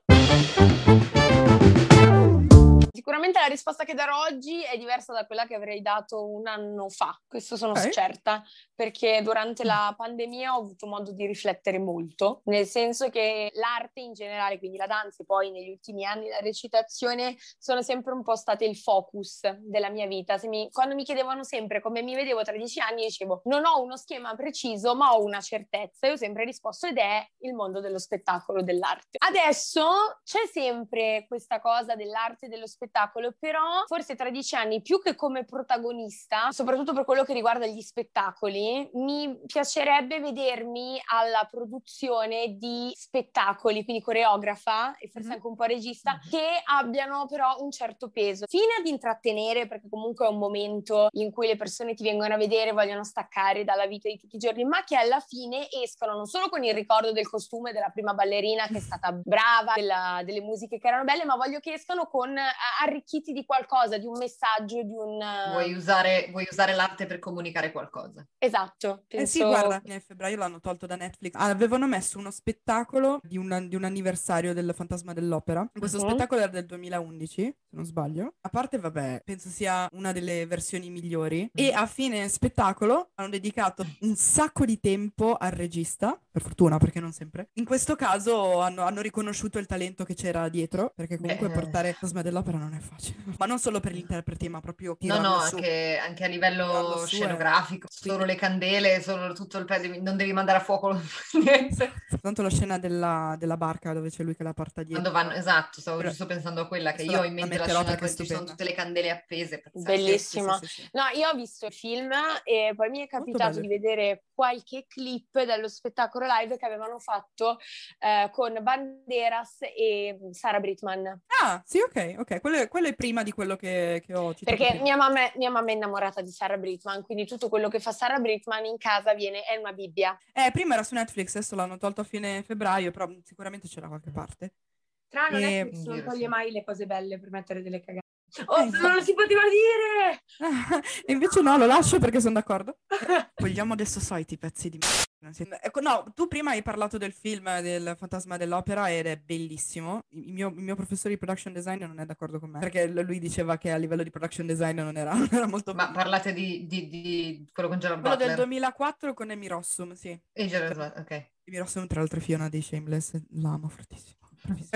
Sicuramente la risposta che darò oggi è diversa da quella che avrei dato un anno fa, questo sono okay. certa, perché durante la pandemia ho avuto modo di riflettere molto, nel senso che l'arte in generale, quindi la danza e poi negli ultimi anni la recitazione, sono sempre un po' state il focus della mia vita. Mi, quando mi chiedevano sempre come mi vedevo tra dieci anni, dicevo non ho uno schema preciso, ma ho una certezza. Io ho sempre risposto ed è il mondo dello spettacolo, dell'arte. Adesso c'è sempre questa cosa dell'arte e dello spettacolo spettacolo, però forse tra dieci anni più che come protagonista, soprattutto per quello che riguarda gli spettacoli, mi piacerebbe vedermi alla produzione di spettacoli, quindi coreografa e forse mm-hmm. anche un po' regista, mm-hmm. che abbiano però un certo peso, fino ad intrattenere, perché comunque è un momento in cui le persone ti vengono a vedere, vogliono staccare dalla vita di tutti i giorni, ma che alla fine escono non solo con il ricordo del costume della prima ballerina che è stata brava, della, delle musiche che erano belle, ma voglio che escano con arricchiti di qualcosa, di un messaggio, di un... Vuoi usare, vuoi usare l'arte per comunicare qualcosa. Esatto. Eh sì, penso- guarda, nel febbraio l'hanno tolto da Netflix. Avevano messo uno spettacolo di un, di un anniversario del Fantasma dell'Opera. Questo Mhm. spettacolo era del 2011, se non sbaglio. A parte, vabbè, penso sia una delle versioni migliori. E a fine spettacolo hanno dedicato un sacco di tempo al regista, per fortuna, perché non sempre. In questo caso hanno, hanno riconosciuto il talento che c'era dietro, perché comunque Beh. portare Fantasma dell'Opera non è facile. Ma non solo per gli interpreti, ma proprio No, no, anche, anche a livello su, eh. scenografico, solo Quindi- le candele, solo tutto il pezzo, non devi mandare a fuoco niente. Tanto la scena della, della barca dove c'è lui che la porta dietro. Vanno, esatto, stavo Però- giusto pensando a quella che io ho in mente perché è dove ci sono tutte le candele appese. Bellissima. Sì, sì, sì. No, io ho visto il film e poi mi è capitato di vedere qualche clip dello spettacolo live che avevano fatto eh, con Banderas e Sara Britman. Ah, sì, ok, ok. Quello è, quello è prima di quello che, che ho citato Perché mia mamma, è, mia mamma è innamorata di Sara Britman, quindi tutto quello che fa Sara Britman in casa viene, è una Bibbia. Eh, prima era su Netflix, adesso l'hanno tolto a fine febbraio, però sicuramente c'era qualche parte. Tra l'altro E- Netflix non toglie sì. mai le cose belle per mettere delle cagate. Eh, Oh, non lo si poteva dire! invece no, lo lascio perché sono d'accordo. Vogliamo adesso soliti pezzi di merda. Ecco, no, tu prima hai parlato del film del Fantasma dell'Opera ed è bellissimo. Il mio, il mio professore di production design non è d'accordo con me, perché lui diceva che a livello di production design non era, non era molto... Ma parlate di, di- di quello con Gerard Quello del Butler? 2004 con Amy Rossum, sì. E Gerard Butler, ok. Amy Rossum, tra l'altro, è Fiona dei Shameless, l'amo fortissimo.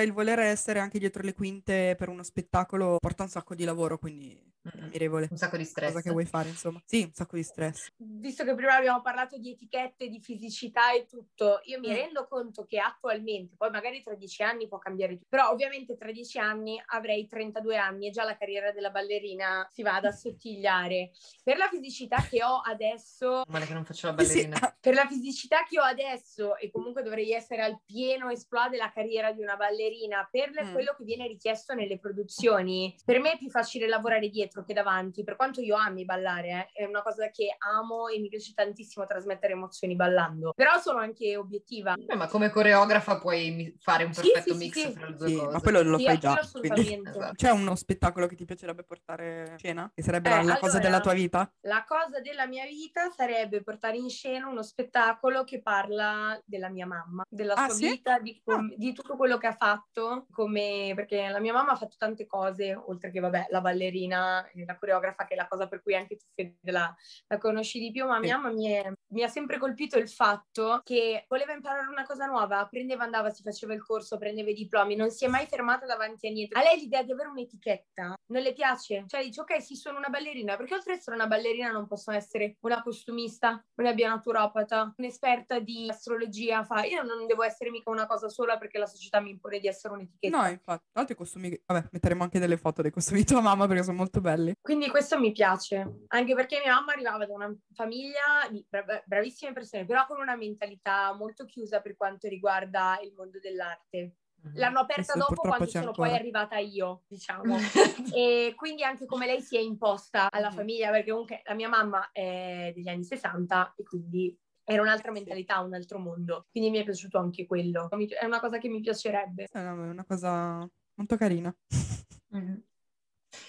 Il voler essere anche dietro le quinte per uno spettacolo porta un sacco di lavoro, quindi Mm-mm. ammirevole. Un sacco di stress. Cosa che vuoi fare, insomma. Sì, un sacco di stress. Visto che prima abbiamo parlato di etichette, di fisicità e tutto, io mi Mm. rendo conto che attualmente, poi magari tra dieci anni può cambiare tutto, però ovviamente tra dieci anni avrei 32 anni e già la carriera della ballerina si va ad assottigliare. Per la fisicità che ho adesso, Male che non faccio la Sì, sì. ballerina. per la fisicità che ho adesso e comunque dovrei essere al pieno esplode la carriera di una ballerina per Mm. quello che viene richiesto nelle produzioni per me è più facile lavorare dietro che davanti per quanto io ami ballare eh, è una cosa che amo e mi piace tantissimo trasmettere emozioni ballando però sono anche obiettiva Eh, ma come coreografa puoi fare un perfetto sì, sì, mix sì. fra le due Sì, cose. ma quello lo Sì, fai già. Quindi... assolutamente. Esatto. C'è uno spettacolo che ti piacerebbe portare in scena? Che sarebbe Eh, la, la cosa allora- della tua vita? La cosa della mia vita sarebbe portare in scena uno spettacolo che parla della mia mamma, della Ah, sua sì? vita, di, com- di tutto quello che ha fatto, come, perché la mia mamma ha fatto tante cose, oltre che, vabbè, la ballerina, la coreografa, che è la cosa per cui anche tu Fede, la, la conosci di più, ma Sì. mia mamma mi, è- mi ha sempre colpito il fatto che voleva imparare una cosa nuova, prendeva, andava, si faceva il corso, prendeva i diplomi, non si è mai fermata davanti a niente. A lei l'idea di avere un'etichetta non le piace, cioè dice ok sì sono una ballerina, perché oltre ad essere una ballerina non posso essere una costumista, una naturopata, un'esperta di astrologia, fa io non devo essere mica una cosa sola perché la società mi impone di essere un'etichetta. No, infatti. Tra l'altro i costumi... Vabbè, metteremo anche delle foto dei costumi di tua mamma perché sono molto belli. Quindi questo mi piace, anche perché mia mamma arrivava da una famiglia di bra- bravissime persone, però con una mentalità molto chiusa per quanto riguarda il mondo dell'arte. Mhm. L'hanno aperta Questo dopo quando sono ancora. poi arrivata io, diciamo. e quindi anche come lei si è imposta alla Mhm. famiglia, perché comunque la mia mamma è degli anni 60 e quindi era un'altra mentalità, un altro mondo. Quindi mi è piaciuto anche quello. È una cosa che mi piacerebbe. È una, è una cosa molto carina. Mhm.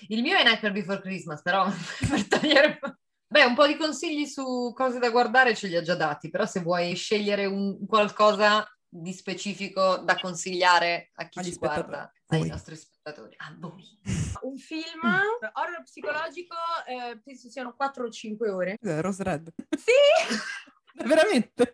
Il mio è Nightmare Before Christmas, però per togliere... Beh, un po' di consigli su cose da guardare ce li ho già dati, però se vuoi scegliere un qualcosa di specifico da consigliare a chi Agli ci guarda, ai Voi. nostri spettatori, a voi. Un film Mm. horror psicologico, eh, penso siano 4 o 5 ore. Rose Red. Sì! Veramente?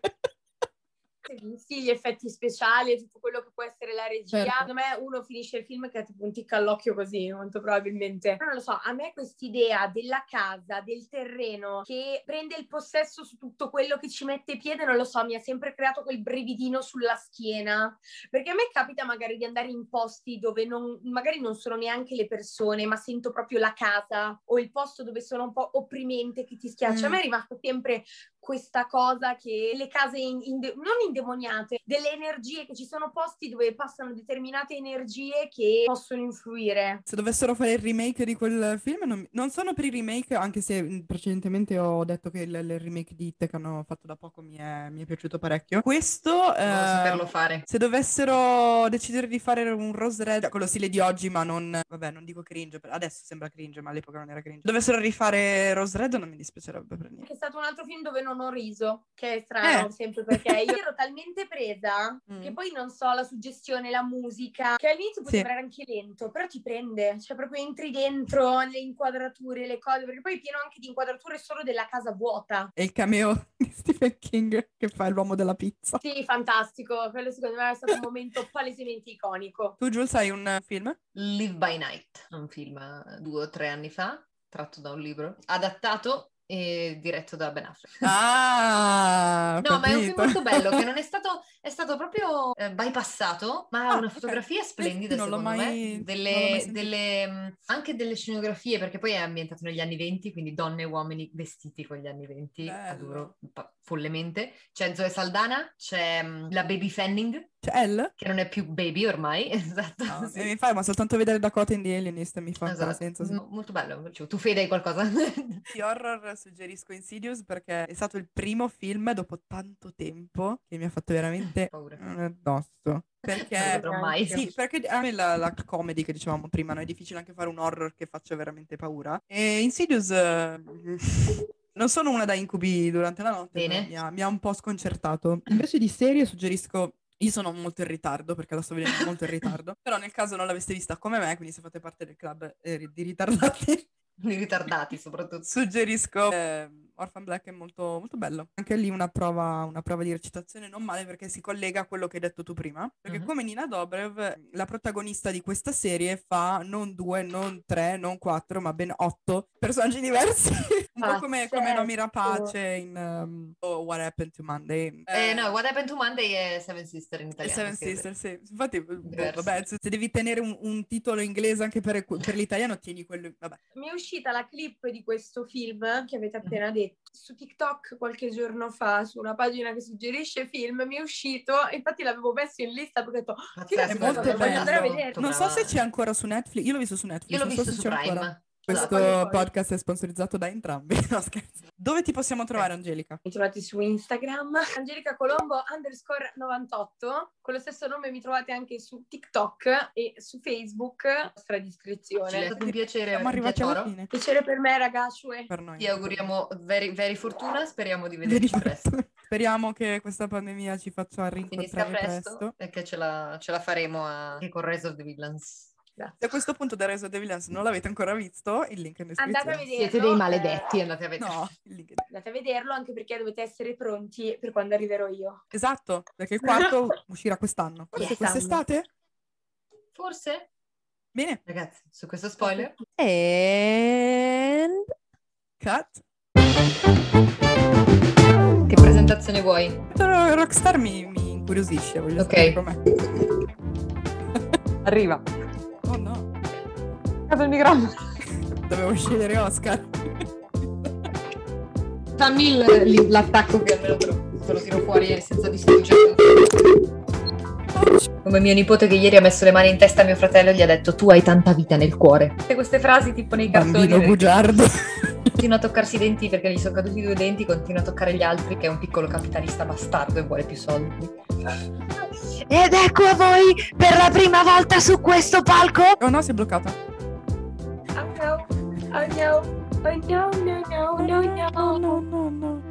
Sì, gli effetti speciali e tutto quello che può essere la regia. Certo. Secondo me uno finisce il film che ha tipo un tic all'occhio così, molto probabilmente. Però non lo so, a me quest'idea della casa, del terreno, che prende il possesso su tutto quello che ci mette piede, non lo so, mi ha sempre creato quel brividino sulla schiena. Perché a me capita magari di andare in posti dove non, magari non sono neanche le persone, ma sento proprio la casa o il posto dove sono un po' opprimente che ti schiaccia. Mm. A me è rimasto sempre questa cosa che le case in- inde- non indemoniate, delle energie, che ci sono posti dove passano determinate energie che possono influire. Se dovessero fare il remake di quel film, non, non sono per i remake, anche se precedentemente ho detto che il, il remake di It che hanno fatto da poco mi è, mi è piaciuto parecchio. Questo, eh, saperlo fare. se dovessero decidere di fare un Rose Red con lo stile di oggi, ma non, vabbè, non dico cringe, adesso sembra cringe, ma all'epoca non era cringe. Dovessero rifare Rose Red, non mi dispiacerebbe per niente. Che è stato un altro film dove non ho riso, che è strano Eh. sempre perché io ero talmente presa Mm. che poi non so, la suggestione, la musica, che all'inizio può Sì. sembrare anche lento, però ti prende, cioè proprio entri dentro le inquadrature, le cose, perché poi è pieno anche di inquadrature solo della casa vuota. E il cameo di Stephen King che fa l'uomo della pizza. Sì, fantastico, quello secondo me è stato un momento palesemente iconico. Tu, Jules, hai un film? Live by Night, un film eh, due o tre anni fa, tratto da un libro, adattato diretto da Ben Affleck. Ah, No, ma è un film capito. molto bello che non è stato, è stato proprio eh, bypassato, ma ha Ah, una fotografia splendida non secondo mai- me, non l'ho mai delle, sentito. delle, mh, anche delle scenografie, perché poi è ambientato negli anni 20, quindi donne e uomini vestiti con gli anni 20, Bello. adoro follemente. C'è Zoe Saldana, c'è mh, la Baby Fanning, C'è Elle? che non è più baby ormai, esatto. No, sì. mi fa, ma soltanto vedere Dakota in The Alienist mi fa Esatto. senso. sì. M- Molto bello, Cioè, tu Fede hai qualcosa? Di horror suggerisco Insidious perché è stato il primo film dopo tanto tempo che mi ha fatto veramente Paura. un addosso. Perché. Sì, perché a me la, la comedy che dicevamo prima, no? È difficile anche fare un horror che faccia veramente paura. E Insidious... eh, Non sono una da incubi durante la notte, mi ha, mi ha un po' sconcertato. Invece di serie suggerisco... Io sono molto in ritardo perché la sto vedendo molto in ritardo, però nel caso non l'aveste vista come me, quindi se fate parte del club eh, di ritardati, I ritardati soprattutto. suggerisco eh, Orphan Black è molto, molto bello. Anche lì una prova, una prova di recitazione non male perché si collega a quello che hai detto tu prima. Perché Mhm. come Nina Dobrev, la protagonista di questa serie fa non due, non tre, non quattro, ma ben otto personaggi diversi. Un po' come, come Nomi Rapace in um, oh, What Happened to Monday. Eh, no, What Happened to Monday è Seven Sister in italiano. Seven sì, Sisters, sì. Infatti, boh, vabbè, se, devi tenere un, un titolo inglese anche per, per l'italiano, tieni quello. Vabbè. Mi è uscita la clip di questo film che Mm. avete appena detto su TikTok qualche giorno fa, su una pagina che suggerisce film, mi è uscito, infatti l'avevo messo in lista perché ho detto, Pazzesco, È molto bello. Non so se c'è ancora su Netflix. Io l'ho visto su Netflix. Io l'ho non so visto se su c'è Prime. ancora. Questo poi- podcast è sponsorizzato da entrambi. No, scherzo. Dove ti possiamo trovare, Angelica? Mi trovate su Instagram, Angelica Colombo underscore 98. Con lo stesso nome mi trovate anche su TikTok e su Facebook. Vostra È discrezione. stato un piacere Siamo arrivati alla fine. Piacere per me, ragazzi. Per noi. Ti auguriamo very, very fortuna, speriamo di vederci presto. Speriamo che questa pandemia ci faccia Finisca rincontrare presto, presto. e che ce la, ce la faremo anche con Rise of the Villains. Se a questo punto The Rise of Villains non l'avete ancora visto, il link è in descrizione. Andate a vederlo. Siete dei maledetti, andate a vedere. No, il link è... andate a vederlo anche perché dovete essere pronti per quando arriverò io. Esatto, perché il quarto uscirà quest'anno. Forse Quest'anno. quest'estate? Forse? Bene. Ragazzi, su questo spoiler? And... Cut. Che presentazione vuoi? Rockstar mi, mi incuriosisce, voglio Ok. sapere com'è. Arriva. Il microfono. dovevo scegliere Oscar. Fammi l'attacco che almeno te lo, te lo tiro fuori senza distruggere. Come mio nipote che ieri ha messo le mani in testa a mio fratello e gli ha detto tu hai tanta vita nel cuore. Tutte queste frasi tipo nei cartoni. Bambino bugiardo. Continua a toccarsi i denti perché gli sono caduti due denti, continua a toccare gli altri che è un piccolo capitalista bastardo e vuole più soldi. Ed ecco a voi per la prima volta su questo palco Oh no, si è bloccata. Oh no, oh no, no, no, no, no, no. no, no, no.